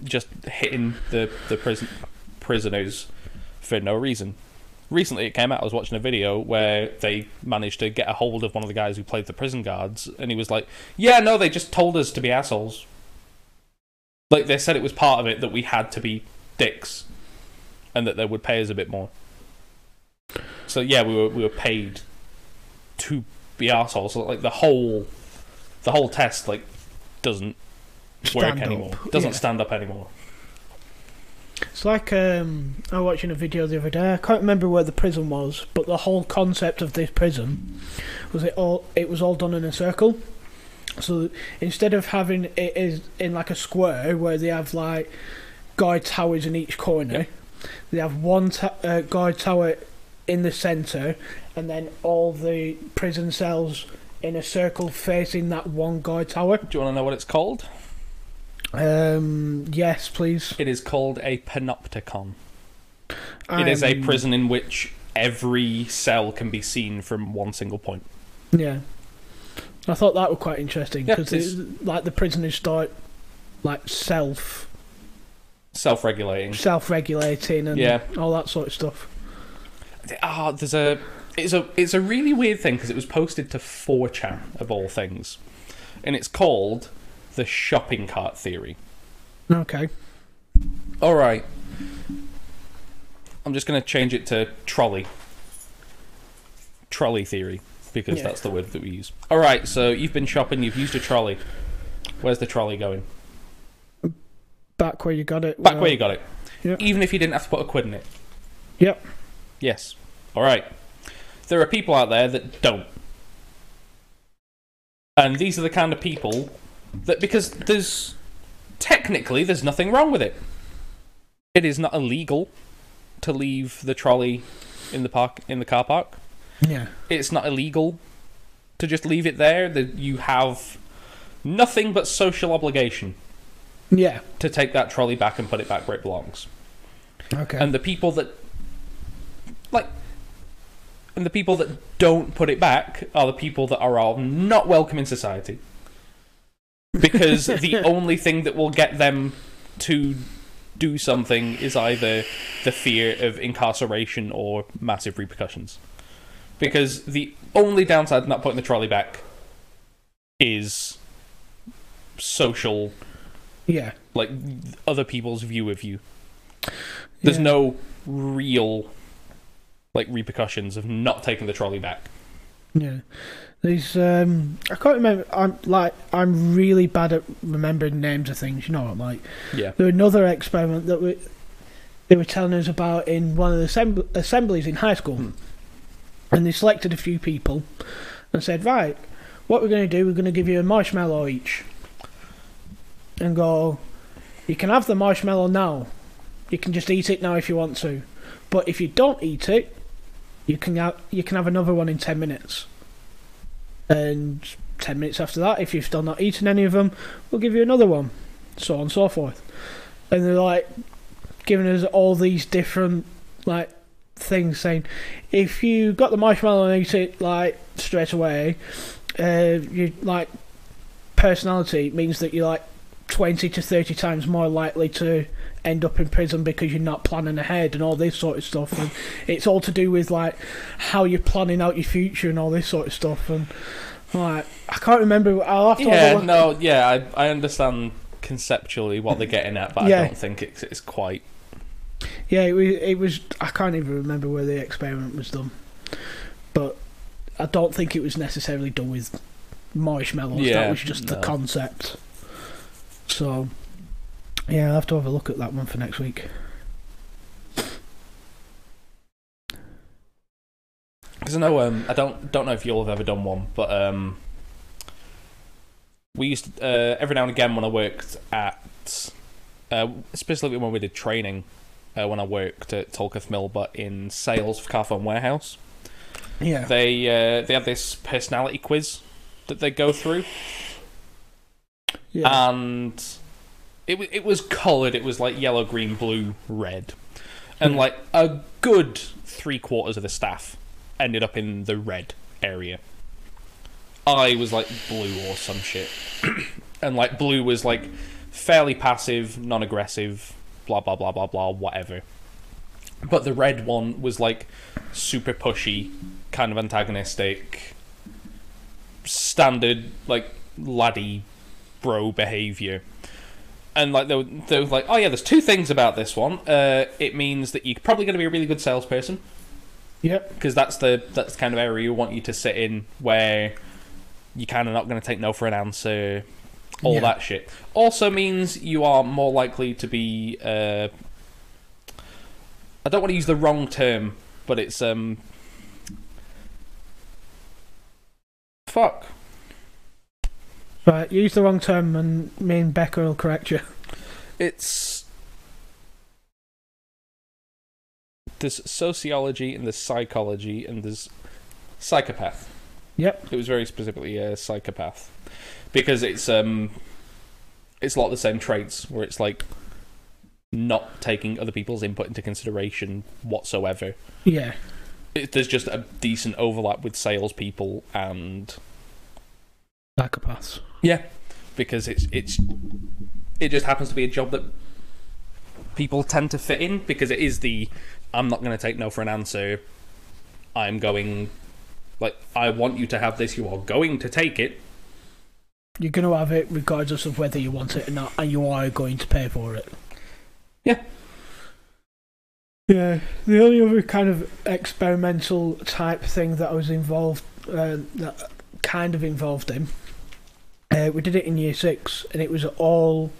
just hitting the, the prison prisoners for no reason. Recently, it came out. I was watching a video where they managed to get a hold of one of the guys who played the prison guards, and he was like, "Yeah, no, they just told us to be assholes. Like they said it was part of it that we had to be dicks, and that they would pay us a bit more. So yeah, we were we were paid to be assholes. So, like the whole the whole test like doesn't work Stand anymore. up. Doesn't Yeah. stand up anymore. It's like um, I was watching a video the other day. I can't remember where the prison was, but the whole concept of this prison was it all. It was all done in a circle. So instead of having it is in like a square where they have like guard towers in each corner, Yep. they have one ta- uh, guard tower in the centre, and then all the prison cells in a circle facing that one guard tower. Do you want to know what it's called? Um, yes, please. It is called a panopticon. It is a prison in which every cell can be seen from one single point. Yeah, I thought that was quite interesting because is. like the prisoners start like self Self regulating. self regulating and Yeah. all that sort of stuff. Ah, there's a. It's a it's a really weird thing because it was posted to 4chan of all things, and it's called the shopping cart theory. Okay. All right. I'm just going to change it to trolley. trolley theory because Yeah. that's the word that we use. All right, so you've been shopping, you've used a trolley. Where's the trolley going? Back where you got it. Back where you got it. Yeah. Even if you didn't have to put a quid in it. Yep. Yes. All right. There are people out there that don't. And these are the kind of people that because there's technically there's nothing wrong with it. It is not illegal to leave the trolley in the park in the car park. Yeah. It's not illegal to just leave it there. That you have nothing but social obligation Yeah. to take that trolley back and put it back where it belongs. Okay. And the people that like and the people that don't put it back are the people that are all not welcome in society. Because the only thing that will get them to do something is either the fear of incarceration or massive repercussions. Because the only downside of not putting the trolley back is social yeah. like other people's view of you. There's Yeah. no real like repercussions of not taking the trolley back. Yeah. These um I can't remember I'm like I'm really bad at remembering names of things, you know what I'm like. Yeah. There was another experiment that we they were telling us about in one of the assemb- assemblies in high school. Hmm. And they selected a few people and said, Right, what we're gonna do, we're gonna give you a marshmallow each. And go you can have the marshmallow now. You can just eat it now if you want to. But if you don't eat it, you can have you can have another one in ten minutes. And ten minutes after that, if you've still not eaten any of them, we'll give you another one, so on and so forth. And they're like giving us all these different like things, saying if you got the marshmallow and eat it like straight away, uh, you like personality means that you're like twenty to thirty times more likely to end up in prison because you're not planning ahead and all this sort of stuff. And it's all to do with like how you're planning out your future and all this sort of stuff. And like I can't remember I'll have to Yeah, look. no, yeah, I I understand conceptually what they're getting at, but Yeah. I don't think it's it's quite yeah it was, it was I can't even remember where the experiment was done. But I don't think it was necessarily done with marshmallows. Yeah, that was just the concept so yeah I'll have to have a look at that one for next week. Because I know, um, I don't don't know if you'll have ever done one, but um, we used to, uh, every now and again when I worked at, uh, especially when we did training, uh, when I worked at Tolketh Mill, but in sales for Carphone Warehouse, yeah. they uh, they had this personality quiz that they go through, yeah and it it was coloured. It was like yellow, green, blue, red, and like a good three quarters of the staff ended up in the red area. I was like blue or some shit, and like blue was like fairly passive, non-aggressive, blah blah blah blah blah, whatever. But the red one was like super pushy, kind of antagonistic, standard like laddie bro behavior. And like they were, they were like, oh yeah, there's two things about this one. Uh, it means that you're probably going to be a really good salesperson yep because that's the that's the kind of area you want you to sit in where you're kind of not going to take no for an answer, all Yeah. that shit. Also means you are more likely to be. Uh, I don't want to use the wrong term, but it's um. Fuck. Right you used the wrong term and me and Becca will correct you It's there's sociology and there's psychology and there's psychopath. yep It was very specifically a psychopath because it's um it's a lot of the same traits where it's like not taking other people's input into consideration whatsoever. yeah It, there's just a decent overlap with salespeople and psychopaths yeah, because it's it's it just happens to be a job that people tend to fit in because it is the I'm not going to take no for an answer. I'm going like I want you to have this. You are going to take it. You're going to have it regardless of whether you want it or not, and you are going to pay for it. Yeah. Yeah, the only other kind of experimental type thing that I was involved, uh, that kind of involved in, uh, we did it in year six, and it was all.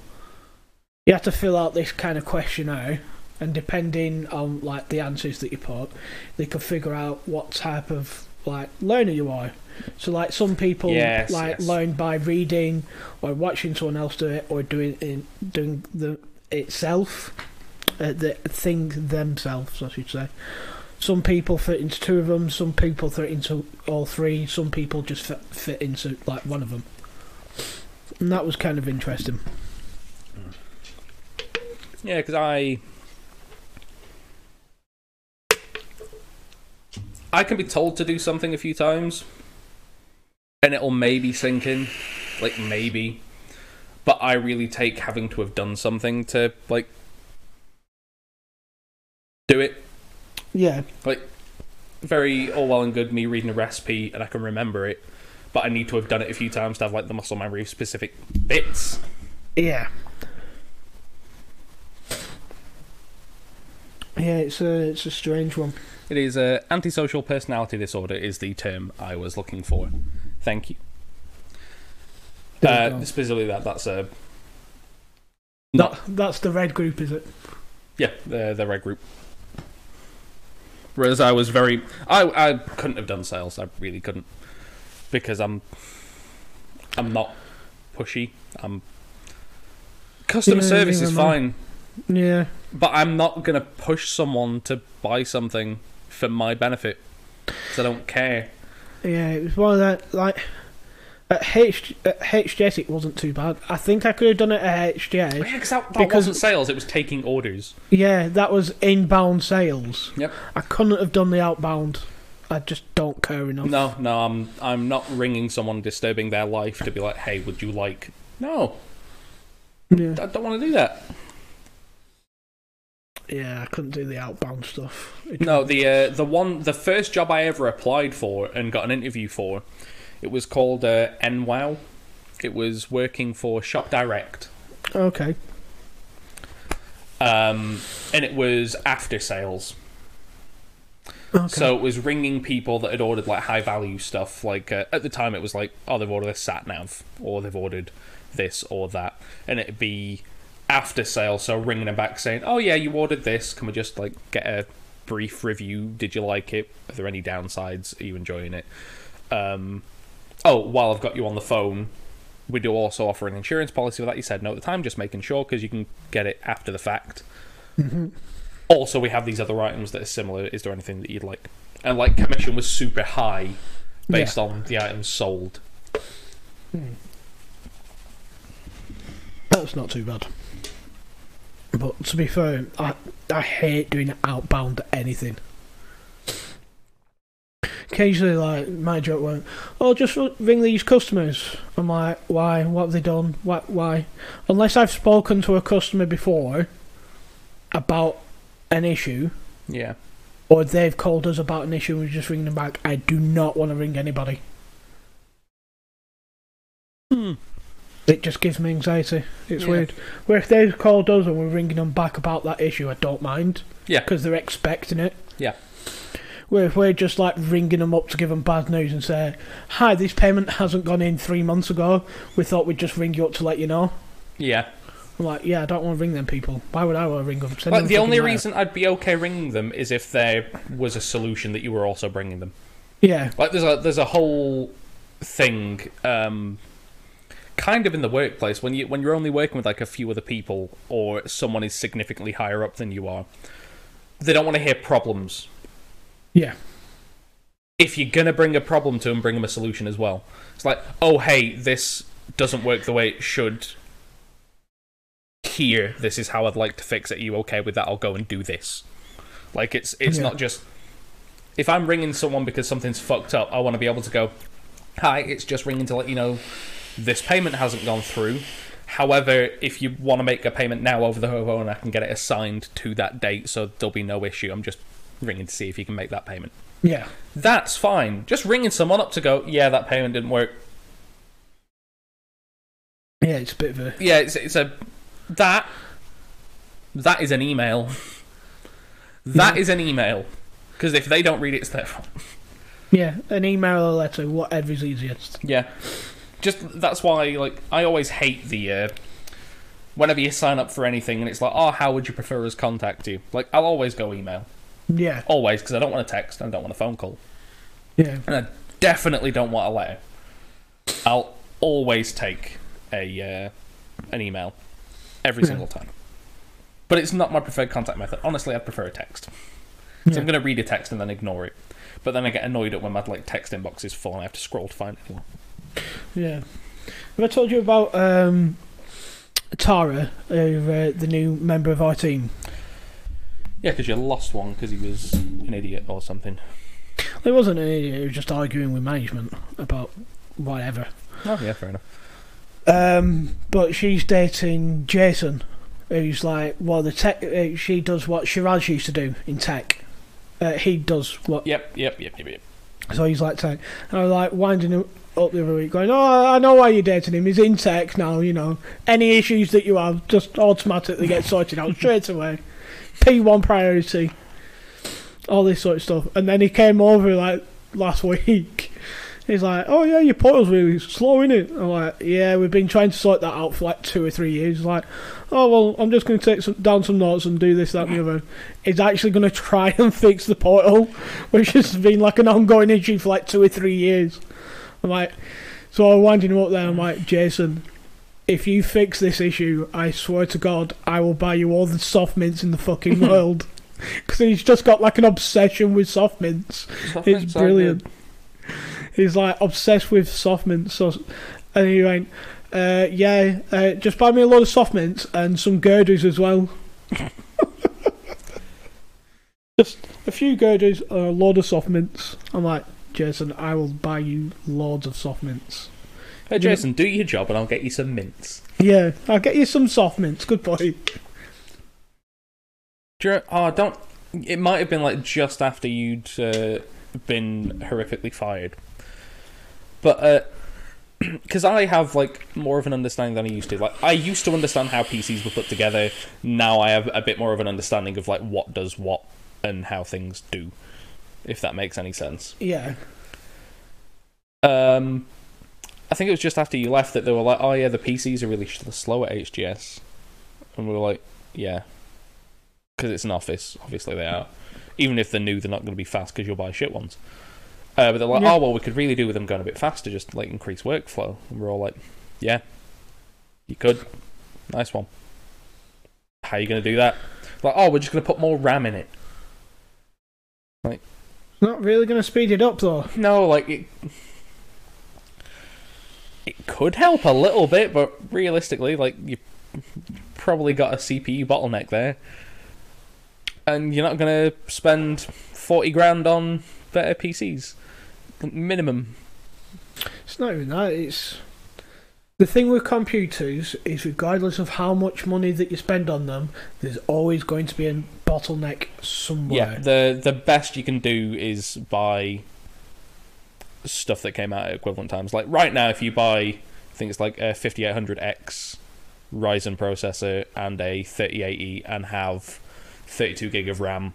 You had to fill out this kind of questionnaire, and depending on like the answers that you put, they could figure out what type of like learner you are. So like some people Yes, like yes. learn by reading or watching someone else do it or doing it doing the itself, uh, the thing themselves, I should say. Some people fit into two of them. Some people fit into all three. Some people just fit, fit into like one of them. And that was kind of interesting. Yeah, because I. I can be told to do something a few times, and it'll maybe sink in, like maybe, but I really take having to have done something to like do it. Yeah, Like very all well and good me reading a recipe and I can remember it, but I need to have done it a few times to have like the muscle memory of specific bits. yeah, yeah. It's a it's a strange one. It is uh, antisocial personality disorder is the term I was looking for. Thank you. Uh, specifically that that's a That, that's the red group, is it? yeah the the red group. Whereas I was very I I couldn't have done sales. I really couldn't because I'm I'm not pushy. I'm customer Yeah, service is fine, Yeah, but I'm not gonna push someone to buy something for my benefit. 'cause I don't care. yeah. It was one of that like. At, H, at HJS, it wasn't too bad. I think I could have done it at HJS. Yeah, because that, that Because- wasn't sales. It was taking orders. Yeah, that was inbound sales. Yep. I couldn't have done the outbound. I just don't care enough. No, no, I'm I'm not ringing someone disturbing their life to be like, hey, would you like? No, Yeah. I don't want to do that. Yeah, I couldn't do the outbound stuff. It- No, the uh, the one the first job I ever applied for and got an interview for, it was called uh, NWOW. It was working for Shop Direct, Okay. um, and it was after sales. Okay. So it was ringing people that had ordered like high value stuff. Like uh, at the time, it was like, oh, they've ordered a sat nav, or they've ordered this or that, and it'd be after sale. So ringing them back saying, oh yeah, you ordered this. Can we just like get a brief review? Did you like it? Are there any downsides? Are you enjoying it? Um, oh, while I've got you on the phone, we do also offer an insurance policy for that. You said no at the time, just making sure because you can get it after the fact. Also, we have these other items that are similar. Is there anything that you'd like? And like commission was super high based on the items sold. That's not too bad. But to be fair, I I hate doing outbound anything. Occasionally, like my joke went, "Oh, just ring these customers." I'm like, "Why? What have they done? Why? Why?" Unless I've spoken to a customer before about an issue, Yeah. or they've called us about an issue and we just ring them back, I do not want to ring anybody. Hmm. It just gives me anxiety. It's Yeah. weird. Where if they've called us and we're ringing them back about that issue, I don't mind. Yeah. Because they're expecting it. Yeah. Where if we're just like ringing them up to give them bad news and say, "Hi, this payment hasn't gone in three months ago. We thought we'd just ring you up to let you know." Yeah. I'm like, "Yeah, I don't want to ring them people. Why would I want to ring them?" Send them the only fucking letter." reason I'd be okay ringing them is if there was a solution that you were also bringing them. Yeah. Like there's a there's a whole thing, um, kind of in the workplace when you when you're only working with like a few other people or someone is significantly higher up than you are, they don't want to hear problems. Yeah. If you're gonna bring a problem to them, bring them a solution as well. It's like, oh hey, this doesn't work the way it should. Here, this is how I'd like to fix it. Are you okay with that? I'll go and do this. Like it's it's Yeah. not just if I'm ringing someone because something's fucked up, I want to be able to go, "Hi, it's just ringing to let you know this payment hasn't gone through." However, if you want to make a payment now over the phone, I can get it assigned to that date, so there'll be no issue. I'm just ringing to see if you can make that payment. Yeah. That's fine. Just ringing someone up to go, "Yeah, that payment didn't work." Yeah, it's a bit of a Yeah, it's it's a that that is an email. That Yeah. is an email. Because if they don't read it, it's their fault. Yeah, an email or a letter, whatever is easiest. Yeah. Just that's why, like, I always hate the. Uh, whenever you sign up for anything and it's like, oh, how would you prefer us contact you? Like, I'll always go email. Yeah, Always, because I don't want a text and I don't want a phone call. yeah, And I definitely don't want a letter. I'll always take a uh, an email every Yeah. single time. But it's not my preferred contact method. Honestly, I prefer a text. So. I'm going to read a text and then ignore it. But then I get annoyed at when my like text inbox is full and I have to scroll to find it. yeah. Have I told you about um, Tara, uh, uh, the new member of our team? Yeah, because you lost one because he was an idiot or something. He wasn't an idiot, he was just arguing with management about whatever. Oh yeah, fair enough. Um, but she's dating Jason, who's like, well, the tech. Uh, she does what Shiraz used to do in tech. Uh, he does what. Yep, yep, yep, yep, yep. So he's like tech. And I was like winding him up the other week, going, "Oh, I know why you're dating him. He's in tech now. You know, any issues that you have just automatically get sorted out straight away. P1 priority. All this sort of stuff." And then he came over like last week. He's like, "Oh yeah, your portal's really slow, isn't it?" I'm like, "Yeah, we've been trying to sort that out for like two or three years." He's like, "Oh well, I'm just going to take some, down some notes and do this, that, and the other." He's actually going to try and fix the portal, which has been like an ongoing issue for like two or three years. I'm like, so I'm winding him up there. I'm like, Jason, if you fix this issue, I swear to God, I will buy you all the soft mints in the fucking world. Because he's just got like an obsession with soft mints. It's brilliant. He's like obsessed with soft mints. So, and he went, uh, yeah, uh, just buy me a load of soft mints and some girders as well. just a few girders and a load of soft mints. I'm like, Jason, I will buy you loads of soft mints. Hey Jason, do your job and I'll get you some mints. Yeah, I'll get you some soft mints. Good boy. Do you oh, don't. It might have been like just after you'd uh, been horrifically fired, but because I have like more of an understanding than I used to. Like I used to understand how PCs were put together. Now I have a bit more of an understanding of like what does what and how things do. If that makes any sense. Yeah, Um, I think it was just after you left that they were like, "Oh yeah, the PCs are really slow at HGS," and we were like, "Yeah." Because it's an office, obviously they are. Even if they're new, they're not going to be fast because you'll buy shit ones. Uh, but they're like, Yeah. oh well, we could really do with them going a bit faster, just like increase workflow. And we're all like, yeah, you could. Nice one. How are you going to do that? Like, oh, we're just going to put more RAM in it. Like, not really going to speed it up though. No, like it. It could help a little bit, but realistically, like you probably got a CPU bottleneck there, and you're not going to spend forty grand on better PCs, minimum. It's not even that. It's the thing with computers is, regardless of how much money that you spend on them, there's always going to be a bottleneck somewhere. Yeah, the the best you can do is buy stuff that came out at equivalent times. Like right now, if you buy, I think it's like a 5800X Ryzen processor and a 3080 and have 32 gig of RAM,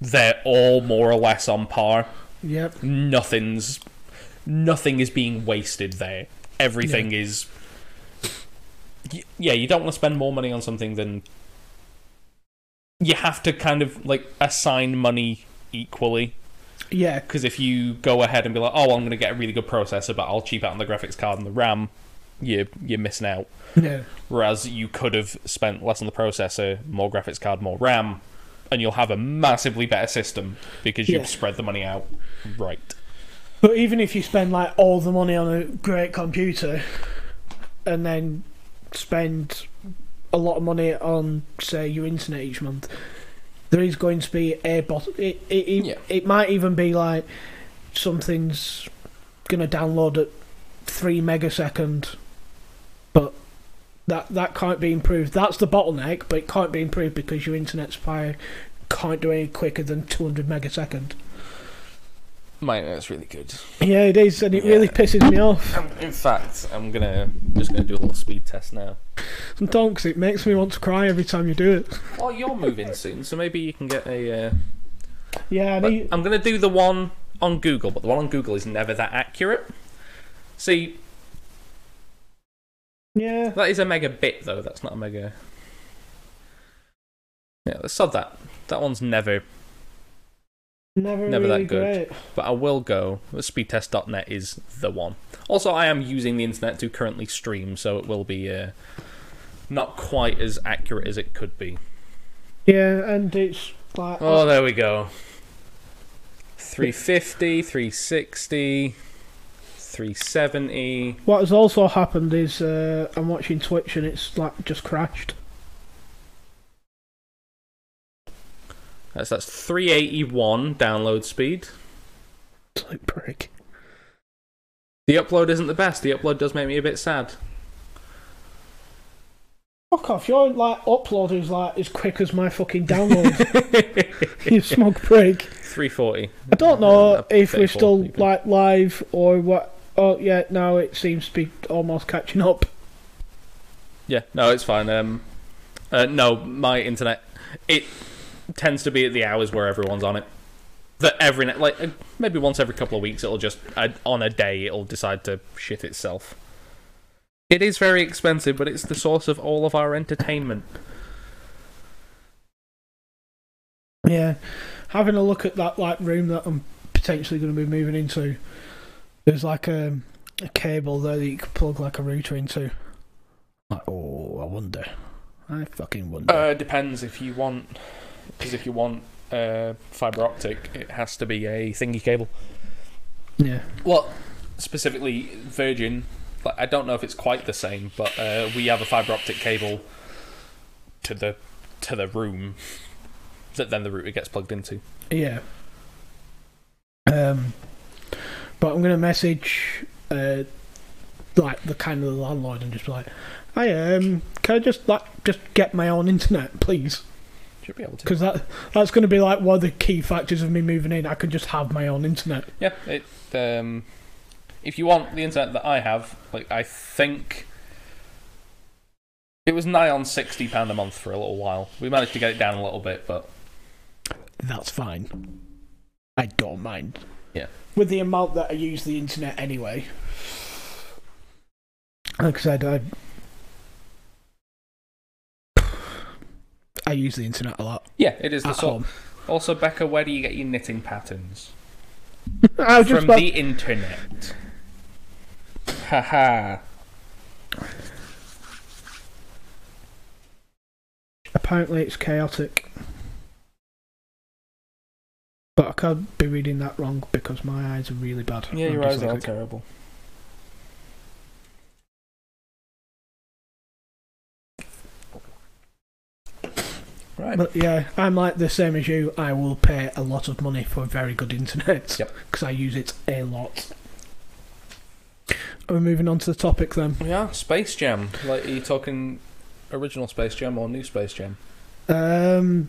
they're all more or less on par. Yep. Nothing's nothing is being wasted there. Everything is. Yeah, you don't want to spend more money on something than. You have to kind of like assign money equally Yeah. because if you go ahead and be like, "Oh, I'm going to get a really good processor, but I'll cheap out on the graphics card and the RAM," you you're missing out. Yeah. Whereas you could have spent less on the processor, more graphics card, more RAM, and you'll have a massively better system because you've Yeah. spread the money out right. But even if you spend like all the money on a great computer, and then spend a lot of money on, say, your internet each month, there is going to be a bot. It it it, Yeah. it might even be like something's gonna download at three megasecond, that that can't be improved. That's the bottleneck, but it can't be improved because your internet supplier can't do any quicker than two hundred megasecond. My internet's really good. Yeah, it is, and it Yeah. really pisses me off. Um, in fact, I'm gonna just gonna do a little speed test now. Don't, 'cause it makes me want to cry every time you do it. Well, you're moving soon, so maybe you can get a. Uh, Yeah, I need. I'm gonna do the one on Google, but the one on Google is never that accurate. See, Yeah, that is a mega bit, though. That's not a mega. Yeah, let's sod that. That one's never. never, Never that good. great. But I will go. Speedtest.net is the one. Also, I am using the internet to currently stream, so it will be uh, not quite as accurate as it could be. Yeah, and it's like. Oh, there we go. 350, 360, 370. What has also happened is uh, I'm watching Twitch and it's like just crashed. That's that's 381 download speed. Like prick. The upload isn't the best. The upload does make me a bit sad. Fuck off! Your like upload is like as quick as my fucking download. you smug prick. 340. I don't know Uh, if we're still even. like live or what. Oh yeah, now it seems to be almost catching up. Yeah, no, it's fine. Um, uh, no, my internet it tends to be at the hours where everyone's on it. That every like uh, maybe once every couple of weeks, it'll just uh, on a day it'll decide to shit itself. It is very expensive, but it's the source of all of our entertainment. Yeah, having a look at that like room that I'm potentially going to be moving into. There's like a, a cable there that you could plug like a router into. Like, oh, I wonder. I fucking wonder. Uh, depends if you want, because if you want uh, fiber optic, it has to be a thingy cable. yeah, Well, specifically Virgin. Like, I don't know if it's quite the same, but uh, we have a fiber optic cable to the to the room that then the router gets plugged into. yeah. Um, but I'm gonna message uh, like the kind of the landlord and just be like, "Hi, um, can I just like just get my own internet, please?" Should be able to. Because that that's going to be like one of the key factors of me moving in. I could just have my own internet. Yeah, it. Um, if you want the internet that I have, like I think it was nigh on sixty pound a month for a little while. We managed to get it down a little bit, but That's fine. I don't mind. Yeah. With the amount that I use the internet anyway. Like I said, I I use the internet a lot yeah, it is the sort. Also, Becca, where do you get your knitting patterns? I was just From about, the internet. Haha. apparently it's chaotic. But I could be reading that wrong because my eyes are really bad. Yeah, I'm your eyes are terrible. Right. But yeah, I'm like the same as you. I will pay a lot of money for very good internet. Yep. Because I use it a lot. Are we moving on to the topic then? Yeah, Space Jam. Like, are you talking original Space Jam or new Space Jam? Um,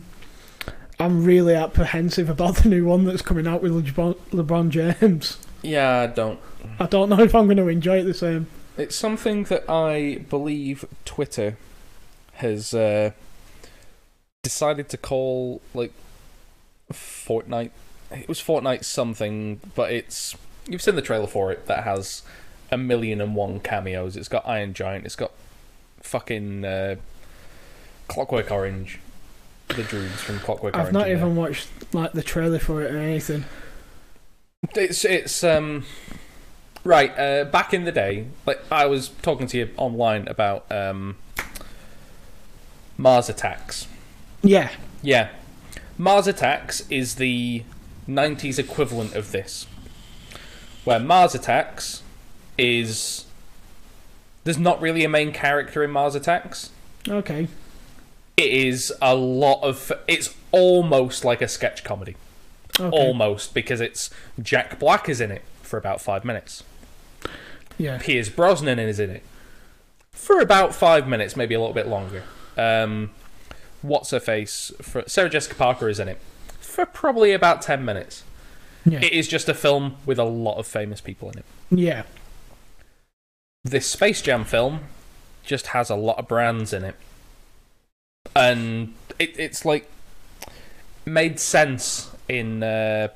I'm really apprehensive about the new one that's coming out with LeBron, LeBron James. Yeah, I don't. I don't know if I'm going to enjoy it the same. It's something that I believe Twitter has uh, decided to call like Fortnite. It was Fortnite something, but it's you've seen the trailer for it that has a million and one cameos. It's got Iron Giant. It's got fucking uh, Clockwork Orange, the droogs from Clockwork I've Orange. not in there. even watched like the trailer for it or anything. It's it's um right. Uh, back in the day, like I was talking to you online about um Mars Attacks. Yeah, Yeah, Mars Attacks is the '90s equivalent of this, where Mars Attacks is there's not really a main character in Mars Attacks. okay. It is a lot of. It's almost like a sketch comedy. okay. Almost because it's Jack Black is in it for about five minutes. Yeah, Pierce Brosnan is in it for about five minutes, maybe a little bit longer. Um, what's her face? For, Sarah Jessica Parker is in it for probably about ten minutes. Yeah. It is just a film with a lot of famous people in it. yeah. This Space Jam film just has a lot of brands in it. And it, it's like made sense in uh,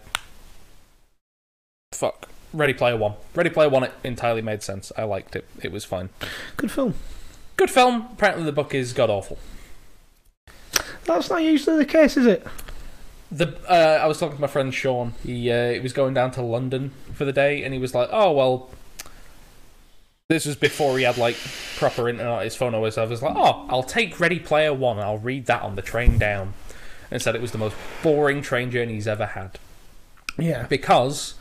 fuck Ready Player One. Ready Player One it entirely made sense. I liked it. It was fine. Good film. Good film. Apparently the book is god awful. That's not usually the case, is it? The uh, I was talking to my friend Sean. He uh, he was going down to London for the day, and he was like, "Oh well." This was before he had like proper internet on his phone or so I was like, "Oh, I'll take Ready Player One. and I'll read that on the train down." And said it was the most boring train journey he's ever had Yeah. because,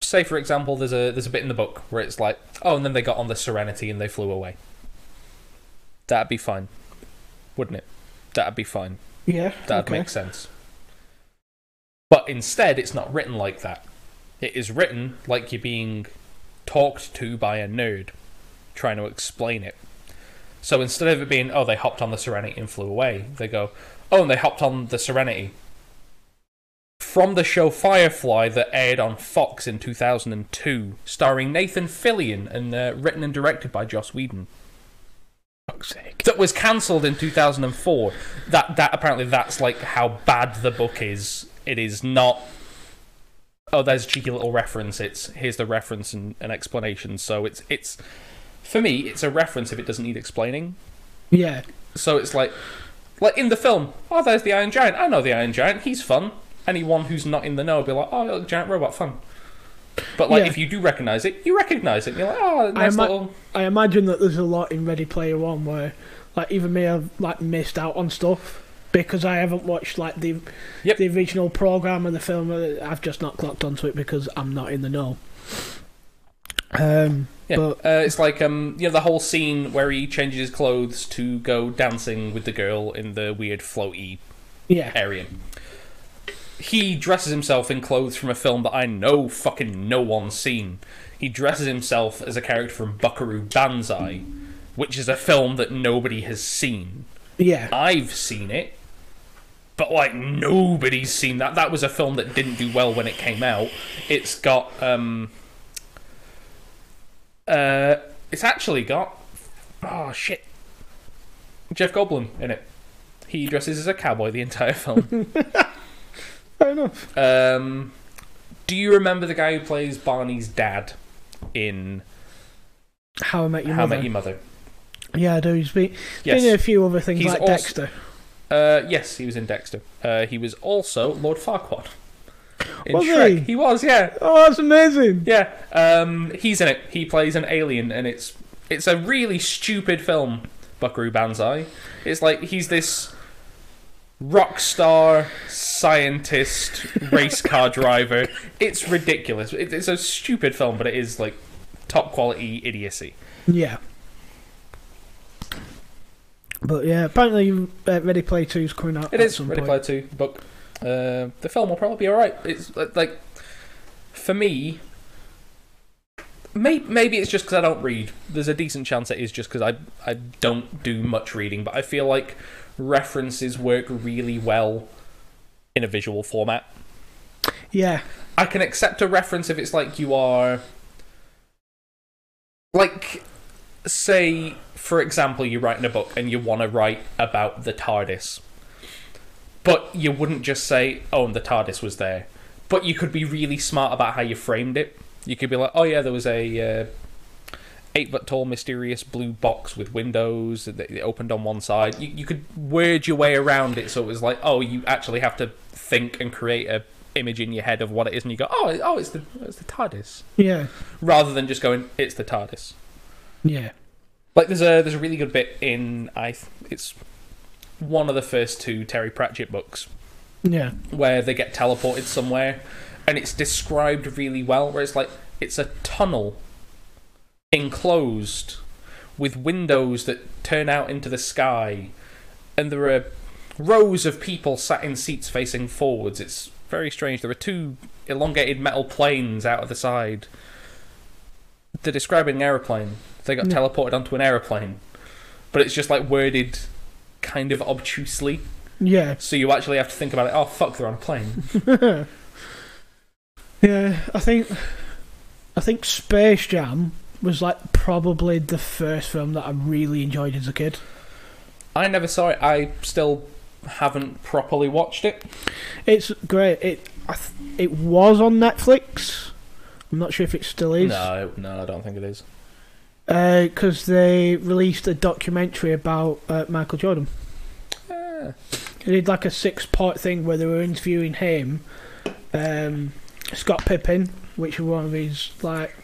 say for example, there's a there's a bit in the book where it's like, "Oh," and then they got on the Serenity and they flew away. That'd be fine, wouldn't it? That'd be fine. Yeah. That'd okay. make sense. But instead, it's not written like that. It is written like you're being talked to by a nerd trying to explain it. So instead of it being, oh, they hopped on the Serenity and flew away, they go, oh, and they hopped on the Serenity. From the show Firefly that aired on Fox in 2002, starring Nathan Fillion and uh, written and directed by Joss Whedon Fuck's sake. that was cancelled in 2004 that that apparently that's like how bad the book is it is not oh there's a cheeky little reference. It's here's the reference and an explanation. So it's it's for me it's a reference if it doesn't need explaining. Yeah. so it's like like in the film oh there's the iron giant. I know the iron giant. He's fun. Anyone who's not in the know will be like oh giant robot fun. But like Yeah. if you do recognize it you recognize it. And you're like oh nice ima- little I imagine that there's a lot in Ready Player One where, like, even me, I've like missed out on stuff because I haven't watched like the Yep. the original program of the film. uh, I've just not clocked onto it because I'm not in the know. Um, Yeah, But- uh, it's like um, you know the whole scene where he changes his clothes to go dancing with the girl in the weird floaty yeah, area. He dresses himself in clothes from a film that I know fucking no one's seen. He dresses himself as a character from Buckaroo Banzai, which is a film that nobody has seen. yeah, I've seen it, but like nobody's seen that. That was a film that didn't do well when it came out. It's got um uh it's actually got oh shit. Jeff Goldblum in it. He dresses as a cowboy the entire film. fair enough. um do you remember the guy who plays Barney's dad in How I Met Your How I Mother. Met Your Mother? Yeah, I do. He's been, Yes. been in a few other things He's like also- Dexter. Uh, yes, he was in Dexter. Uh, he was also Lord Farquaad. In Was Shrek. he? he was, yeah. Oh, that's amazing. Yeah, um, he's in it. He plays an alien, and it's it's a really stupid film. Buckaroo Banzai. It's like he's this rock star scientist race car driver. It's ridiculous. It, it's a stupid film, but it is like top quality idiocy. Yeah. But yeah, apparently uh, Ready Player Two is coming out. It is Ready point. Player Two book. Uh, the film will probably be all right. It's like for me. Maybe, maybe it's just because I don't read. There's a decent chance it is just because I I don't do much reading. But I feel like references work really well in a visual format. Yeah, I can accept a reference if it's like you are like say for example you're writing a book and you want to write about the TARDIS. But you wouldn't just say, "Oh, and the TARDIS was there." But you could be really smart about how you framed it. You could be like, "Oh yeah, there was a uh, eight foot tall mysterious blue box with windows that opened on one side." You you could word your way around it so it was like, "Oh, you actually have to think and create a image in your head of what it is," and you go, "Oh, oh, it's the it's the TARDIS," yeah, rather than just going, "It's the TARDIS." Yeah, Like there's a there's a really good bit in I th- it's one of the first two Terry Pratchett books. Yeah, where they get teleported somewhere and it's described really well where it's like it's a tunnel enclosed with windows that turn out into the sky and there are rows of people sat in seats facing forwards. It's very strange. There are two elongated metal planes out of the side they're describing an aeroplane they got Yeah. teleported onto an aeroplane but it's just like worded kind of obtusely yeah, so you actually have to think about it. Oh fuck, they're on a plane. Yeah, I think I think Space Jam was like probably the first film that I really enjoyed as a kid. I never saw it. I still haven't properly watched it. It's great. It I th- it was on Netflix. I'm not sure if it still is. No, no, I don't think it is. Because they released a documentary about uh, Michael Jordan. Ah, They did like a six-part thing where they were interviewing him, um, Scott Pippen, which was one of his like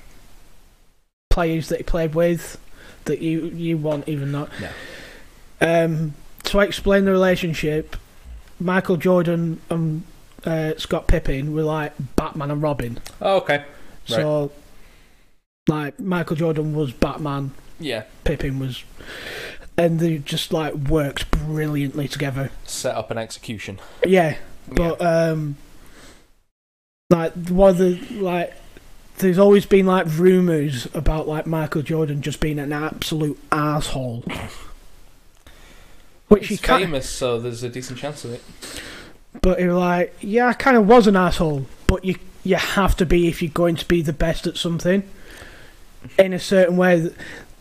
players that he played with, that you you want even not. No. Um, to explain the relationship, Michael Jordan and uh, Scott Pippen were like Batman and Robin. Oh, okay. So, like Michael Jordan was Batman, Yeah. Pippen was, and they just like worked brilliantly together. Set up an execution. Yeah, but um, like one of the like, there's always been like rumors about like Michael Jordan just being an absolute asshole. Which He's famous, so there's a decent chance of it. But you're like, yeah, I kind of was an asshole, but you you have to be if you're going to be the best at something in a certain way.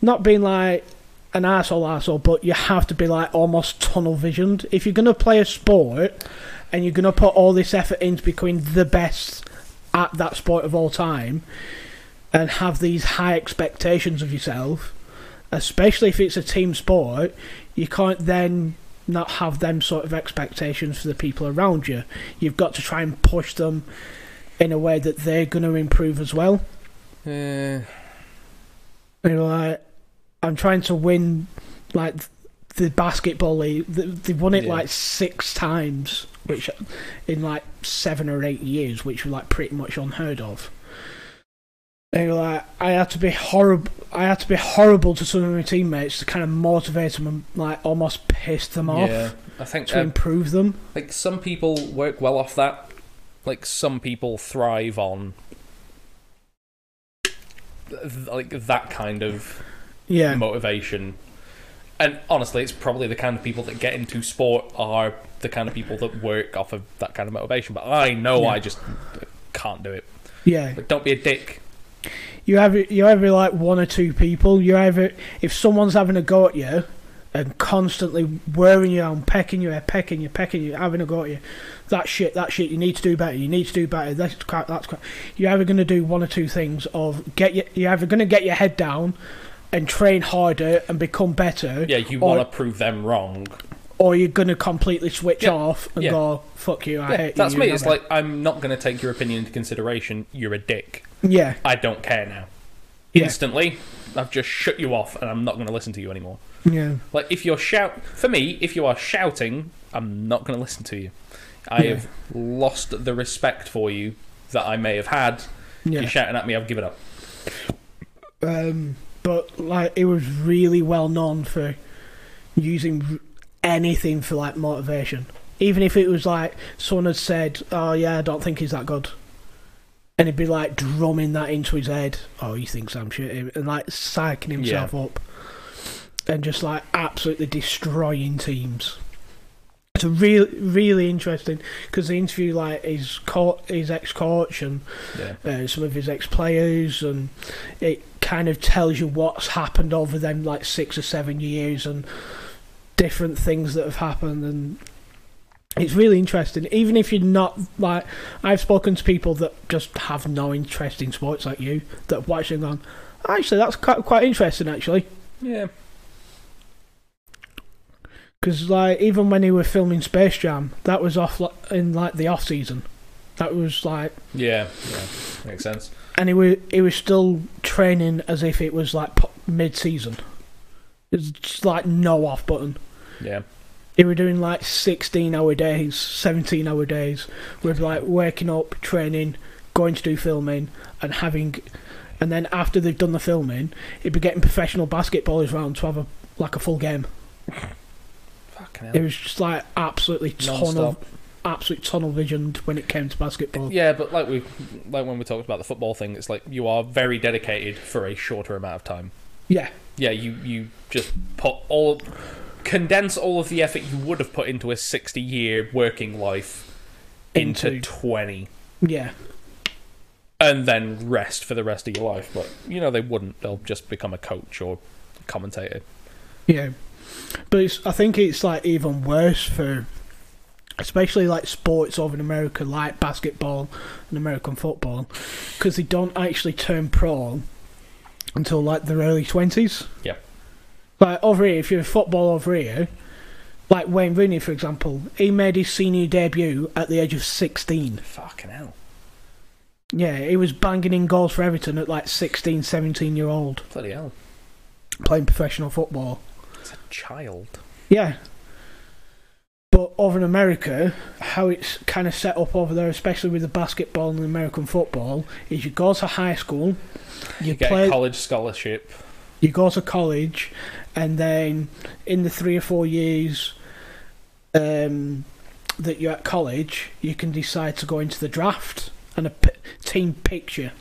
Not being like an asshole, asshole, but you have to be like almost tunnel visioned. If you're gonna play a sport and you're gonna put all this effort into becoming the best at that sport of all time, and have these high expectations of yourself, especially if it's a team sport, you can't then not have them sort of expectations for the people around you. You've got to try and push them in a way that they're going to improve as well. Uh, And you're like, I'm trying to win, like the basketball league. th- They won it Yeah. like six times, which in like seven or eight years, which was like pretty much unheard of. And you're like, I had to be horrible. I had to be horrible to some of my teammates to kind of motivate them and like almost piss them off yeah. I think to uh, improve them. like some people work well off that. Like some people thrive on like that kind of Yeah, motivation. And honestly, it's probably the kind of people that get into sport are the kind of people that work off of that kind of motivation. But I know Yeah. I just can't do it. yeah. Like, don't be a dick. You have you have like one or two people. You either if someone's having a go at you and constantly wearing you on, pecking you, pecking you, pecking you, having a go at you. That shit, that shit. You need to do better. You need to do better. That's crap. That's crap. You're either going to do one or two things. Of get your, you're either going to get your head down and train harder and become better, Yeah, you want to prove them wrong. or you're going to completely switch Yeah, off and yeah. go fuck you. I Yeah, hate you. that's me. It's like I'm not going to take your opinion into consideration. You're a dick. yeah, I don't care now. Instantly, I've just shut you off, and I'm not going to listen to you anymore. yeah, Like if you're shout for me, if you are shouting, I'm not going to listen to you. I have lost the respect for you that I may have had. yeah. You're shouting at me, I've given up. um, but like it was really well known for using anything for like motivation. Even if it was like someone had said, "Oh yeah, I don't think he's that good," and he'd be like drumming that into his head. Oh, he thinks I'm shit, and like psyching himself up, and just like absolutely destroying teams. It's a really, really interesting because the interview like his co- his ex coach and Yeah. uh, some of his ex players, and it kind of tells you what's happened over them like six or seven years and different things that have happened, and it's really interesting. Even if you're not like, I've spoken to people that just have no interest in sports like you that have watched it and gone, actually, that's quite quite interesting actually. Yeah. Because like even when he were filming Space Jam, that was off li- in like the off season. That was like Yeah. Yeah. Makes sense. and he was he was still training as if it was like mid season. It's like no off button. Yeah. They were doing like sixteen hour days, seventeen hour days, with like waking up, training, going to do filming, and having, and then after they've done the filming, he'd be getting professional basketballers round to have a like a full game. It was just like absolutely tunnel, absolute tunnel visioned when it came to basketball. Yeah, but like we, like when we talked about the football thing, it's like you are very dedicated for a shorter amount of time. Yeah, Yeah, you you just put all, condense all of the effort you would have put into a sixty-year working life into, Into- twenty. yeah. and then rest for the rest of your life. But you know they wouldn't. They'll just become a coach or commentator. Yeah, but it's, I think it's like even worse for, especially like sports over in America, like basketball and American football, because they don't actually turn pro until like their early twenties. Yeah. Like over here, if you're a football over here, like Wayne Rooney, for example, he made his senior debut at the age of sixteen. Fucking hell. Yeah, he was banging in goals for Everton at like 16, 17 year old, Bloody hell. playing professional football. A child. Yeah. But over in America, how it's kind of set up over there, especially with the basketball and the American football, is you go to high school, you, You get play, a college scholarship. you go to college, and then in the three or four years um, that you're at college, you can decide to go into the draft and a p- team picture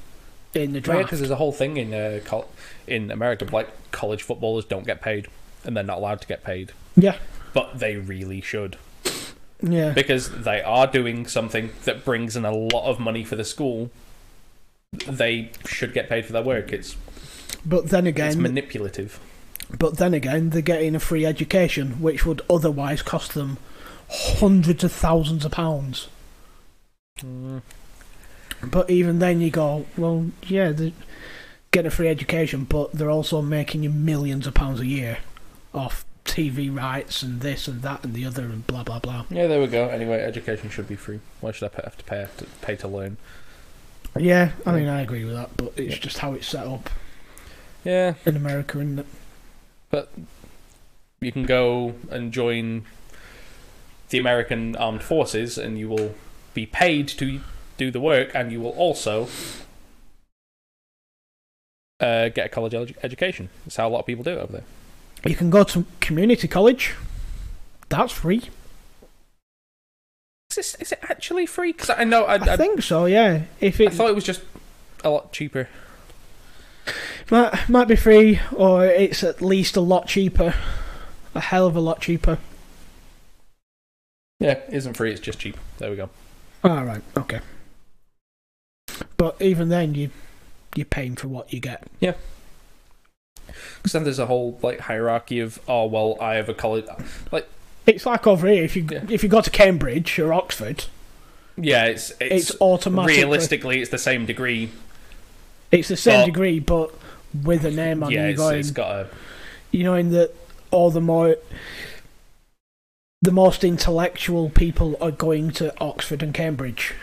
in the Yeah, draft. because there's a whole thing in uh, col- in America, like college footballers don't get paid, and they're not allowed to get paid, yeah, but they really should yeah. because they are doing something that brings in a lot of money for the school. They should get paid for their work. It's But then again it's manipulative. But then again, they're getting a free education, which would otherwise cost them hundreds of thousands of pounds. Mm. But even then, you go, well, yeah, they're getting a free education, but they're also making you millions of pounds a year off TV rights and this and that and the other and blah blah blah. Yeah, there we go. Anyway, education should be free. Why should I have to pay to pay to learn? Yeah, I mean, I agree with that, but it's just how it's set up Yeah, in America, isn't it? But you can go and join the American Armed Forces, and you will be paid to do the work, and you will also uh, get a college edu- education. That's how a lot of people do it over there. You can go to community college. That's free. Is, this, is it actually free? Because I know I, I I, think so. Yeah, if I it thought it was just a lot cheaper. Might, might be free, or it's at least a lot cheaper. A hell of a lot cheaper. Yeah, it isn't free. It's just cheap. There we go. Alright, okay. But even then, you, you're paying for what you get. Because then there's a whole like hierarchy of oh well, I have a college. Like It's like over here, if you Yeah. if you go to Cambridge or Oxford, yeah, it's it's, it's, automatically... realistically it's the same degree. It's the same but- degree, but with a name on yeah, it's, Going, it's got a you know, in that all the more... The most intellectual people are going to Oxford and Cambridge,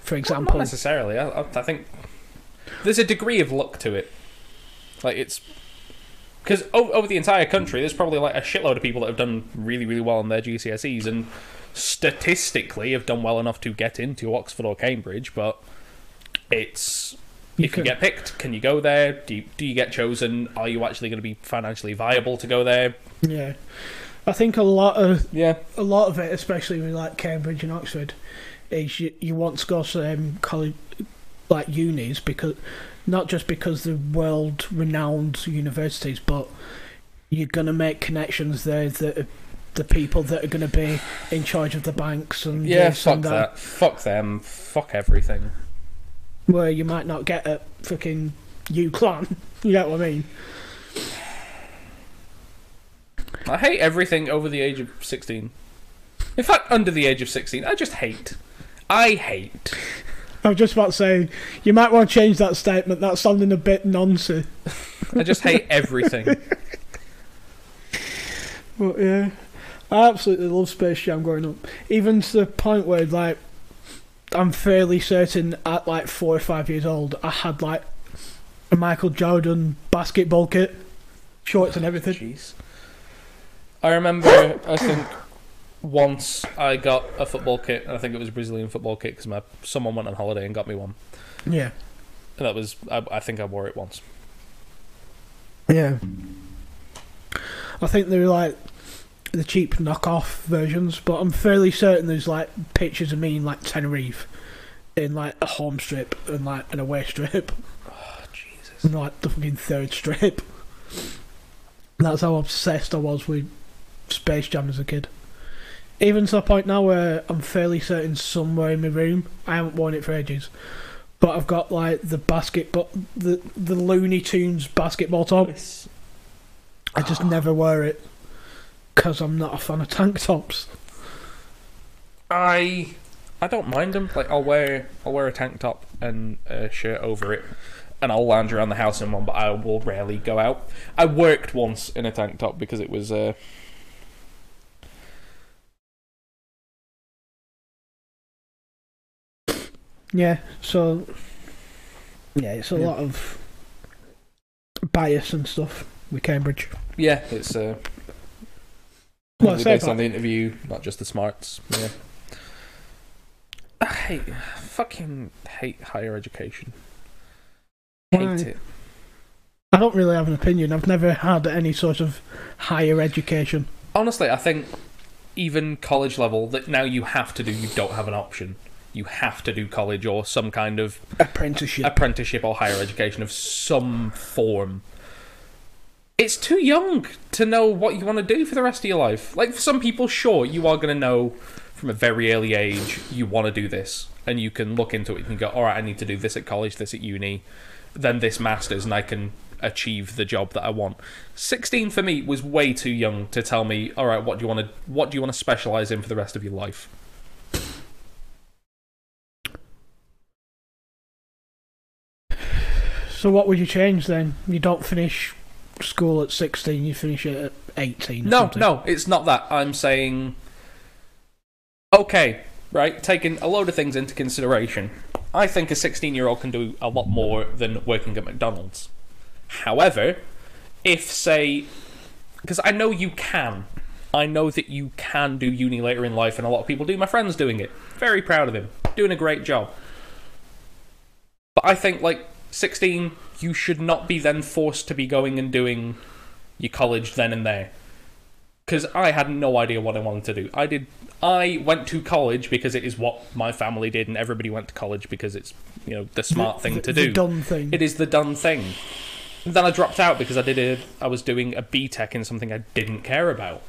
for Well, example. not necessarily. I, I, I think there's a degree of luck to it. Like it's because over, over the entire country, there's probably like a shitload of people that have done really, really well on their GCSEs, and statistically have done well enough to get into Oxford or Cambridge. But it's You if can- you get picked, can you go there? Do you, do you get chosen? Are you actually going to be financially viable to go there? Yeah. I think a lot of Yeah, a lot of it, especially with like Cambridge and Oxford, is you, you want to go to um, college, like unis, because not just because they're world renowned universities, but you're gonna make connections there that are the people that are gonna be in charge of the banks and yeah. Fuck and that. Fuck them. Fuck everything. where you might not get a fucking U clan. You get what I mean? I hate everything over the age of 16. In fact, under the age of 16, I just hate. I hate. I was just about to say you might want to change that statement. That's sounding a bit nonsense. I just hate everything. But yeah, I absolutely love Space Jam growing up. Even to the point where, like, I'm fairly certain at like four or five years old, I had like a Michael Jordan basketball kit, shorts and everything. Jeez. I remember, I think, once I got a football kit, I think it was a Brazilian football kit because my someone went on holiday and got me one. Yeah, And that was, I, I think I wore it once. yeah. I think they were like the cheap knockoff versions, but I'm fairly certain there's like pictures of me in like Tenerife, in like a home strip and like an away strip. Oh, Jesus. and like the fucking third strip. That's how obsessed I was with Space Jam as a kid. Even to the point now where I'm fairly certain somewhere in my room, I haven't worn it for ages, but I've got like the basketball, the the Looney Tunes basketball top. I just never wear it because I'm not a fan of tank tops. I I don't mind them. Like I'll wear I'll wear a tank top and a shirt over it, and I'll lounge around the house in one. But I will rarely go out. I worked once in a tank top because it was uh, Yeah, so yeah, it's a Yeah. lot of bias and stuff with Cambridge. yeah, it's uh, Well, based on the interview, not just the smarts. Yeah. I hate fucking hate higher education. Hate Why? it. I don't really have an opinion. I've never had any sort of higher education. Honestly, I think even college level that now you have to do. You don't have an option. You have to do college or some kind of Apprenticeship. apprenticeship or higher education of some form. It's too young to know what you want to do for the rest of your life. Like for some people, sure, you are going to know from a very early age you want to do this, and you can look into it and you can go, all right, I need to do this at college, this at uni, then this masters, and I can achieve the job that I want. Sixteen for me was way too young to tell me, all right, what do you want to what do you want to specialize in for the rest of your life? So what would you change then? You don't finish school at 16, you finish it at 18. No, something. no, it's not that. I'm saying, okay, right, taking a load of things into consideration. I think a 16 year old can do a lot more than working at McDonald's. However, if, say, because I know you can, I know that you can do uni later in life, and a lot of people do. My friend's doing it. Very proud of him. Doing a great job. But I think, like, 16, you should not be then forced to be going and doing your college then and there because I had no idea what I wanted to do. I did. I went to college because it is what my family did, and everybody went to college because it's you know the smart thing the, to do. the do. done thing. It is the done thing. And then I dropped out because I did a. I was doing a BTEC in something I didn't care about.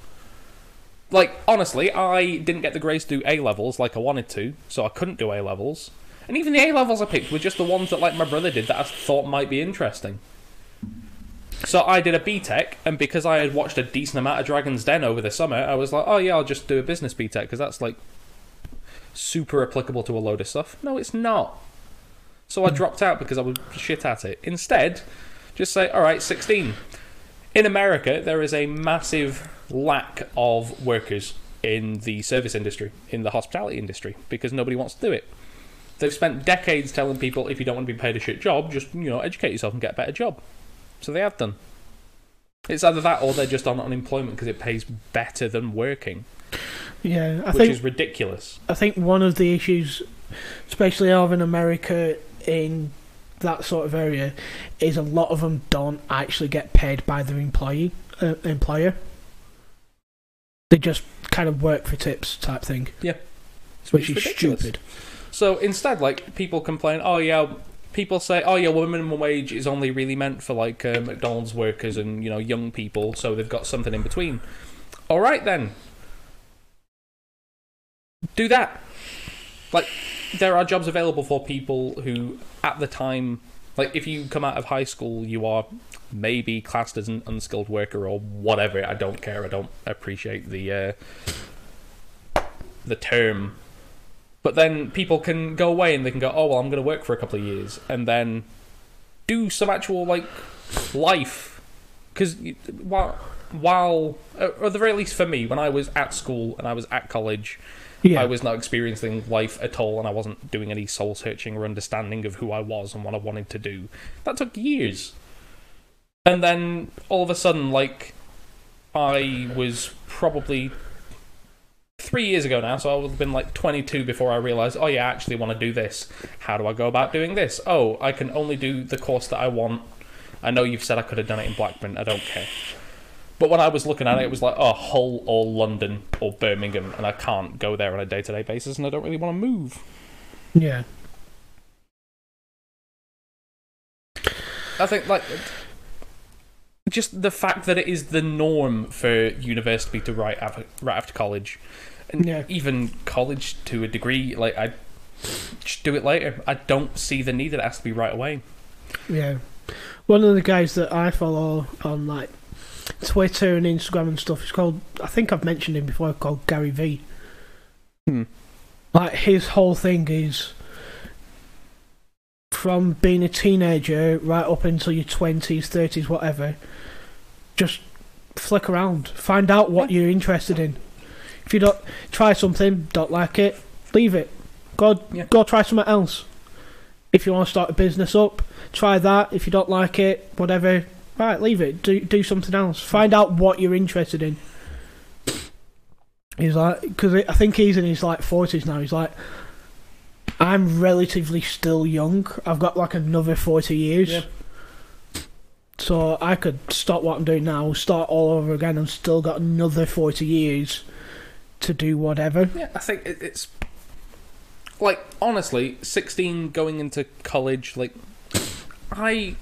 Like honestly, I didn't get the grades to do A levels like I wanted to, so I couldn't do A levels. And even the A levels I picked were just the ones that like my brother did that I thought might be interesting. So I did a BTEC, and because I had watched a decent amount of Dragon's Den over the summer, I was like, oh yeah, I'll just do a business BTEC because that's like super applicable to a load of stuff. No, it's not. So I dropped out because I was shit at it. Instead, just say, all right, 16. In America, there is a massive lack of workers in the service industry, in the hospitality industry, because nobody wants to do it. They've spent decades telling people if you don't want to be paid a shit job, just you know educate yourself and get a better job. So they have done. It's either that or they're just on unemployment because it pays better than working, yeah, I which think is ridiculous. I think one of the issues, especially over in America in that sort of area, is a lot of them don't actually get paid by their employee uh, employer. They just kind of work for tips type thing, It's which is ridiculous. stupid. So instead, like people complain, oh yeah, people say, oh yeah, well minimum wage is only really meant for like uh, McDonald's workers and you know young people, so they've got something in between. All right then, do that. Like there are jobs available for people who, at the time, like if you come out of high school, you are maybe classed as an unskilled worker or whatever. I don't care. I don't appreciate the uh, the term but then people can go away and they can go, oh well, I'm going to work for a couple of years and then do some actual like life. Because while while uh, or at the very least for me, when I was at school and I was at college, Yeah, I was not experiencing life at all, and I wasn't doing any soul searching or understanding of who I was and what I wanted to do. That took years. And then all of a sudden, like, I was probably three years ago now, so I would have been like 22 before I realised, oh yeah, I actually want to do this. How do I go about doing this? Oh, I can only do the course that I want. I know you've said I could have done it in Blackburn, I don't care. But when I was looking at it, it was like, oh, Hull or London or Birmingham, and I can't go there on a day to day basis, and I don't really want to move. yeah, I think, like, just the fact that it is the norm for university to write after, right after college, and Yeah. even college to a degree, like, I just do it later. I don't see the need that it has to be right away. Yeah. One of the guys that I follow on like Twitter and Instagram and stuff is called I think I've mentioned him before called Gary V. Hmm. Like his whole thing is from being a teenager right up until your twenties, thirties, whatever, just flick around. Find out what you're interested in. If you don't try something, don't like it, leave it. Go Yeah. go try something else. If you want to start a business up, try that. If you don't like it, whatever, right, leave it. Do do something else. Find out what you're interested in. He's like, because I think he's in his like forties now. He's like, I'm relatively still young. I've got like another forty years. Yeah. So I could stop what I'm doing now, start all over again, and still got another forty years to do whatever. Yeah, I think it, it's like honestly, sixteen going into college, like I,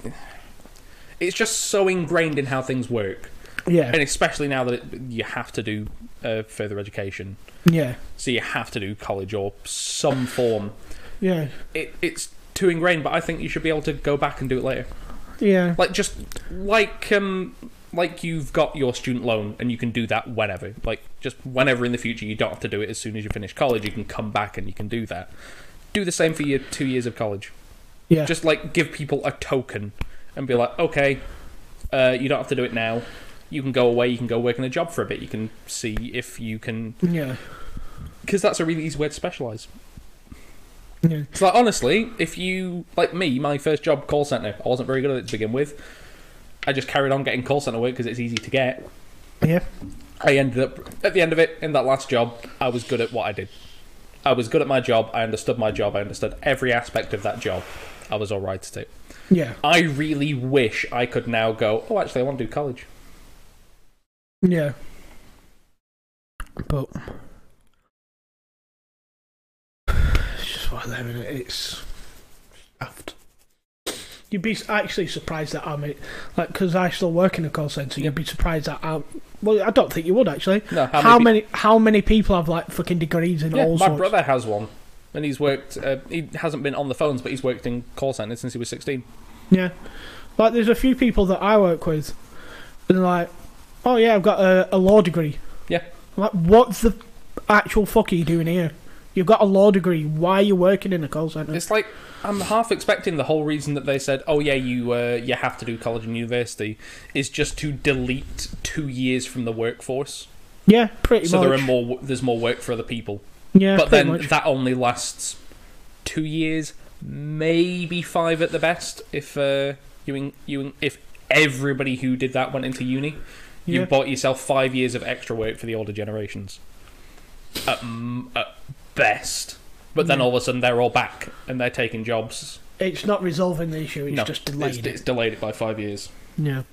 it's just so ingrained in how things work, Yeah, and especially now that it, you have to do uh, further education, yeah, so you have to do college or some form. yeah, It, it's too ingrained, but I think you should be able to go back and do it later. Yeah, Like just like um like you've got your student loan and you can do that whenever. Like just whenever in the future you don't have to do it as soon as you finish college, you can come back and you can do that. Do the same for your 2 years of college. yeah. Just like give people a token and be like, "Okay, uh, you don't have to do it now. You can go away, you can go work in a job for a bit. You can see if you can yeah, because that's a really easy way to specialize. Yeah, It's like honestly, if you like me, my first job call center, I wasn't very good at it to begin with. I just carried on getting call center work because it's easy to get. yeah, I ended up at the end of it in that last job, I was good at what I did. I was good at my job. I understood my job. I understood every aspect of that job. I was all right at it. yeah, I really wish I could now go. Oh, actually, I want to do college. yeah. But it's just one of them, innit? It's. You'd be actually surprised that I'm it, like, because I still work in a call centre. You'd be surprised at how. Well, I don't think you would actually. No, How, how, many? many? How many people have like fucking degrees in pe- yeah, all my sorts? brother has one, and he's worked. Uh, he hasn't been on the phones, but he's worked in call centers since he was sixteen. Yeah. Like, there's a few people that I work with, and they're like, oh, yeah, I've got a, a law degree. Yeah. I'm like, what's the actual fuck are you doing here? You've got a law degree. Why are you working in a call centre? It's like I'm half expecting the whole reason that they said, "Oh yeah, you uh, you have to do college and university," is just to delete two years from the workforce, Yeah, pretty so much. there are more. There's more work for other people, yeah, but then much. that only lasts two years, maybe five at the best. If uh, you in, you in, if everybody who did that went into uni, you Yeah. bought yourself five years of extra work for the older generations. At, at best. But then Yeah. all of a sudden they're all back and they're taking jobs It's not resolving the issue. It's no, just delayed it's, it. it's delayed it by five years. Yeah.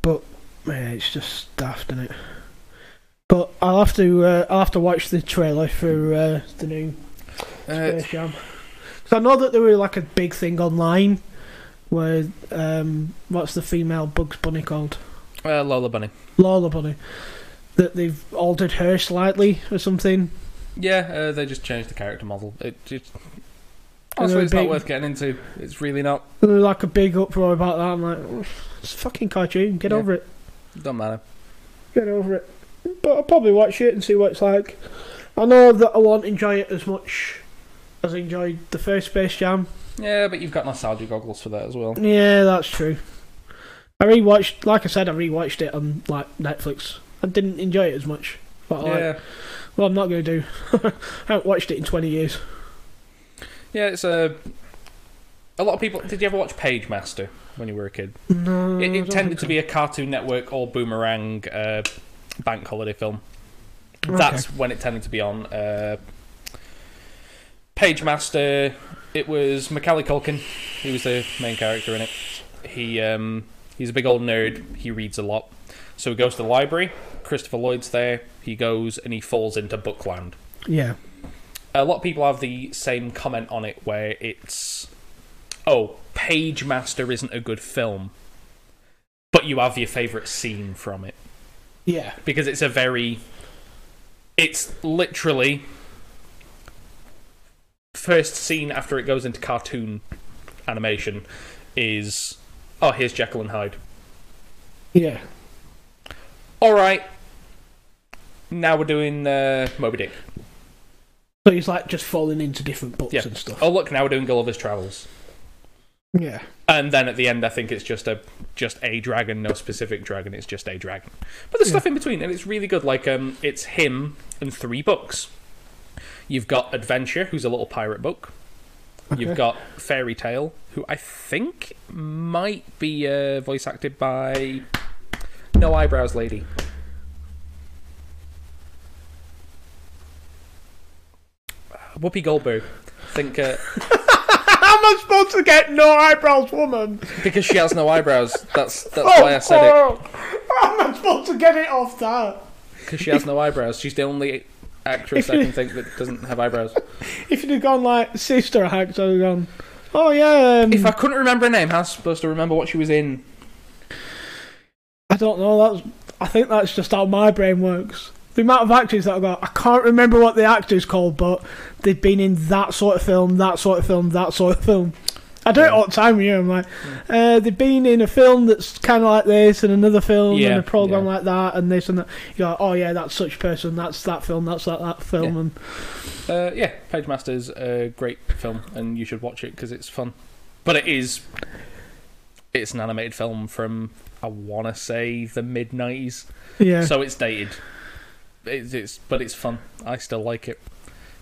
But yeah, it's just daft, is it? But I'll have to uh, I'll have to watch the trailer for uh, the new Uh, Space Jam. So I know that there were like a big thing online where um, what's the female Bugs Bunny called? uh, Lola Bunny. Lola Bunny. That they've altered her slightly or something. Yeah, uh, they just changed the character model. It just honestly, it's not worth getting into. It's really not. And there was like a big uproar about that. I'm like, "Oh, it's a fucking cartoon. Get Yeah. over it. Don't matter. Get over it. But I'll probably watch it and see what it's like. I know that I won't enjoy it as much as I enjoyed the first Space Jam. Yeah, but you've got nostalgia goggles for that as well. Yeah, that's true. I rewatched, like I said, I rewatched it on like Netflix. I didn't enjoy it as much. But I like, Yeah, well, I'm not going to do. I haven't watched it in 20 years. yeah. It's a. A lot of people. Did you ever watch Pagemaster when you were a kid? No, It, it tended to be a Cartoon Network or Boomerang uh, bank holiday film. Okay. That's when it tended to be on. Uh, Pagemaster. It was Macaulay Culkin. He was the main character in it. He um, he's a big old nerd. He reads a lot. So he goes to the library. Christopher Lloyd's there. He goes and he falls into Bookland. Yeah, A lot of people have the same comment on it where it's, oh, Pagemaster isn't a good film, but you have your favourite scene from it yeah, because it's a very, it's literally first scene after it goes into cartoon animation is oh here's Jekyll and Hyde. Yeah. All right. Now we're doing uh, Moby Dick. So he's like just falling into different books Yeah. and stuff. Oh look, now we're doing Gulliver's Travels. Yeah. And then at the end, I think it's just a just a dragon, no specific dragon. It's just a dragon. But there's Yeah. stuff in between, and it's really good. Like um, it's him and three books. You've got Adventure, who's a little pirate book. You've got Fairy Tale, who I think might be uh, voice acted by No Eyebrows Lady. Whoopi Goldberg. I think uh, How am I supposed to get no eyebrows woman? because she has no eyebrows. That's that's why I said it. oh. How am I supposed to get it off that? Because she has no eyebrows. She's the only actress I can think that doesn't have eyebrows. If you'd have gone like Sister Act, I'd have gone, oh yeah, um, If I couldn't remember her name, how was I supposed to remember what she was in? I don't know. That's I think that's just how my brain works. The amount of actors that I got, I can't remember what the actor's called, but they've been in that sort of film, that sort of film, that sort of film. I do it Yeah. all the time you. I'm like, uh, they've been in a film that's kind of like this, and another film, Yeah, and a program yeah. like that, and this and that. You go, oh yeah, that's such person, that's that film, that's that that film, Yeah. and Uh, yeah, Pagemaster's a great film, and you should watch it because it's fun. But it is, it's an animated film from I want to say the mid '90s, yeah, so it's dated. It's, it's but it's fun. I still like it.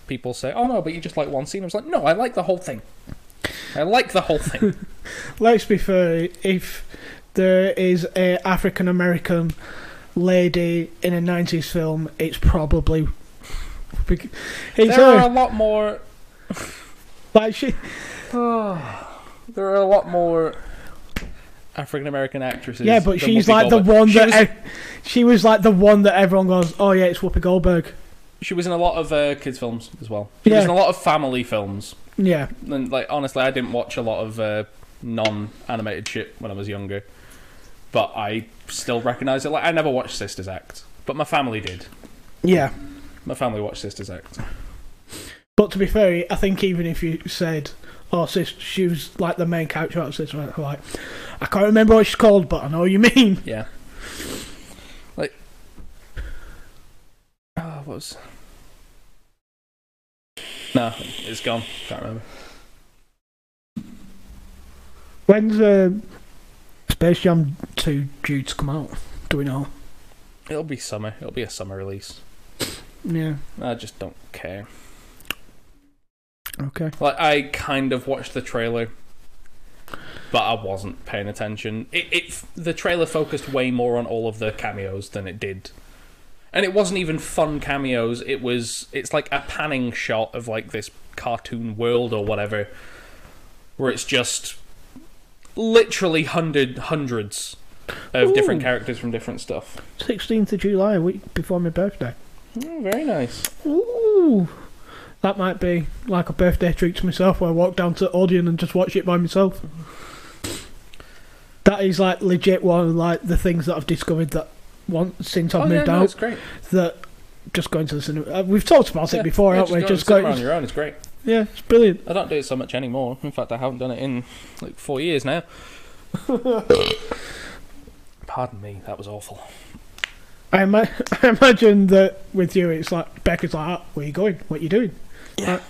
People say, "Oh no, but you just like one scene." I was like, "No, I like the whole thing. I like the whole thing." let's be fair. If there is a African American lady in a '90s film, it's probably. It's there her. are a lot more. Like she, There are a lot more African American actresses. yeah, but she's Whoopi like the Goldberg. one She that was, ev- she was like the one that everyone goes, oh yeah, it's Whoopi Goldberg. she was in a lot of uh, kids' films as well. She was in a lot of family films. Yeah, And like honestly, I didn't watch a lot of uh, non-animated shit when I was younger, but I still recognise it. Like I never watched Sisters Act, but my family did. yeah. My family watched Sisters Act. But to be fair, I think even if you said, oh, sis, she was like the main character of Sister Act, like, I can't remember what she's called, but I know what you mean. Yeah. Like, oh, what was? No, it's gone. Can't remember. When's uh, Space Jam 2 due to come out? Do we know? It'll be summer. It'll be a summer release. Yeah. I just don't care. Okay. Like I kind of watched the trailer, but I wasn't paying attention. It, it the trailer focused way more on all of the cameos than it did, and it wasn't even fun cameos. It was it's like a panning shot of like this cartoon world or whatever, where it's just literally hundred hundreds of different characters from different stuff. 16th of July, a week before my birthday. Oh, very nice. Ooh. That might be like a birthday treat to myself where I walk down to Odeon and just watch it by myself. That is like legit one of like the things that I've discovered that once since I've oh yeah, moved no, out it's great. that just going to the cinema. Uh, we've talked about it before, yeah, haven't we? Just, going on your own. It's great. yeah, it's brilliant. I don't do it so much anymore. In fact, I haven't done it in like four years now. Pardon me, that was awful. I, ima- I imagine that with you, it's like Becca's like, "Ah, "Where are you going? What you doing?" Yeah. Like,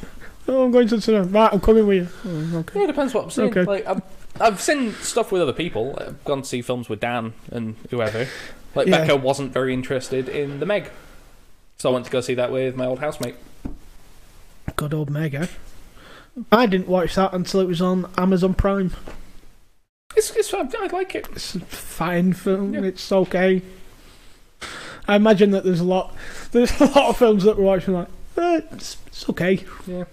oh, I'm going to the cinema. Right, I'm coming with you. Oh, okay. Yeah, it depends what I'm seeing. Okay. Like, I've, I've seen stuff with other people. I've gone to see films with Dan and whoever. Like, Yeah. Becca wasn't very interested in The Meg. So I went to go see that with my old housemate. Good old Mega. I didn't watch that until it was on Amazon Prime. It's, it's I I like it. It's a fine film. Yeah. It's okay. I imagine that there's a lot. There's a lot of films that we're watching like, eh, it's, it's okay. Yeah.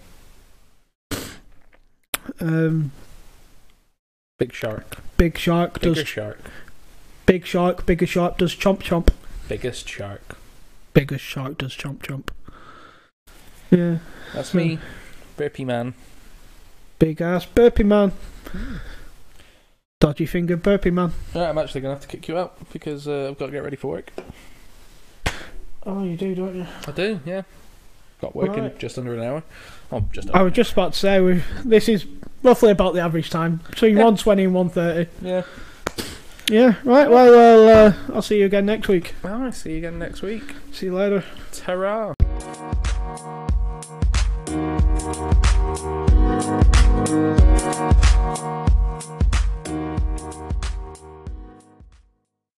Um, Big Shark. Big Shark Bigger does Shark. Big Shark. Bigger Shark does chomp chomp. Biggest Shark. Biggest Shark does chomp chomp. Yeah. That's me. Burpee Man. Big ass burpee man. Dodgy finger burpee man. Alright, I'm actually going to have to kick you out because uh, I've got to get ready for work. Oh, you do, don't you? I do, yeah got working right. just under an hour. Oh, just I was just about to say we this is roughly about the average time between yeah. one twenty and one thirty. Yeah. Yeah. Right. Well, well uh, I'll see you again next week. I'll See you again next week. See you later. ta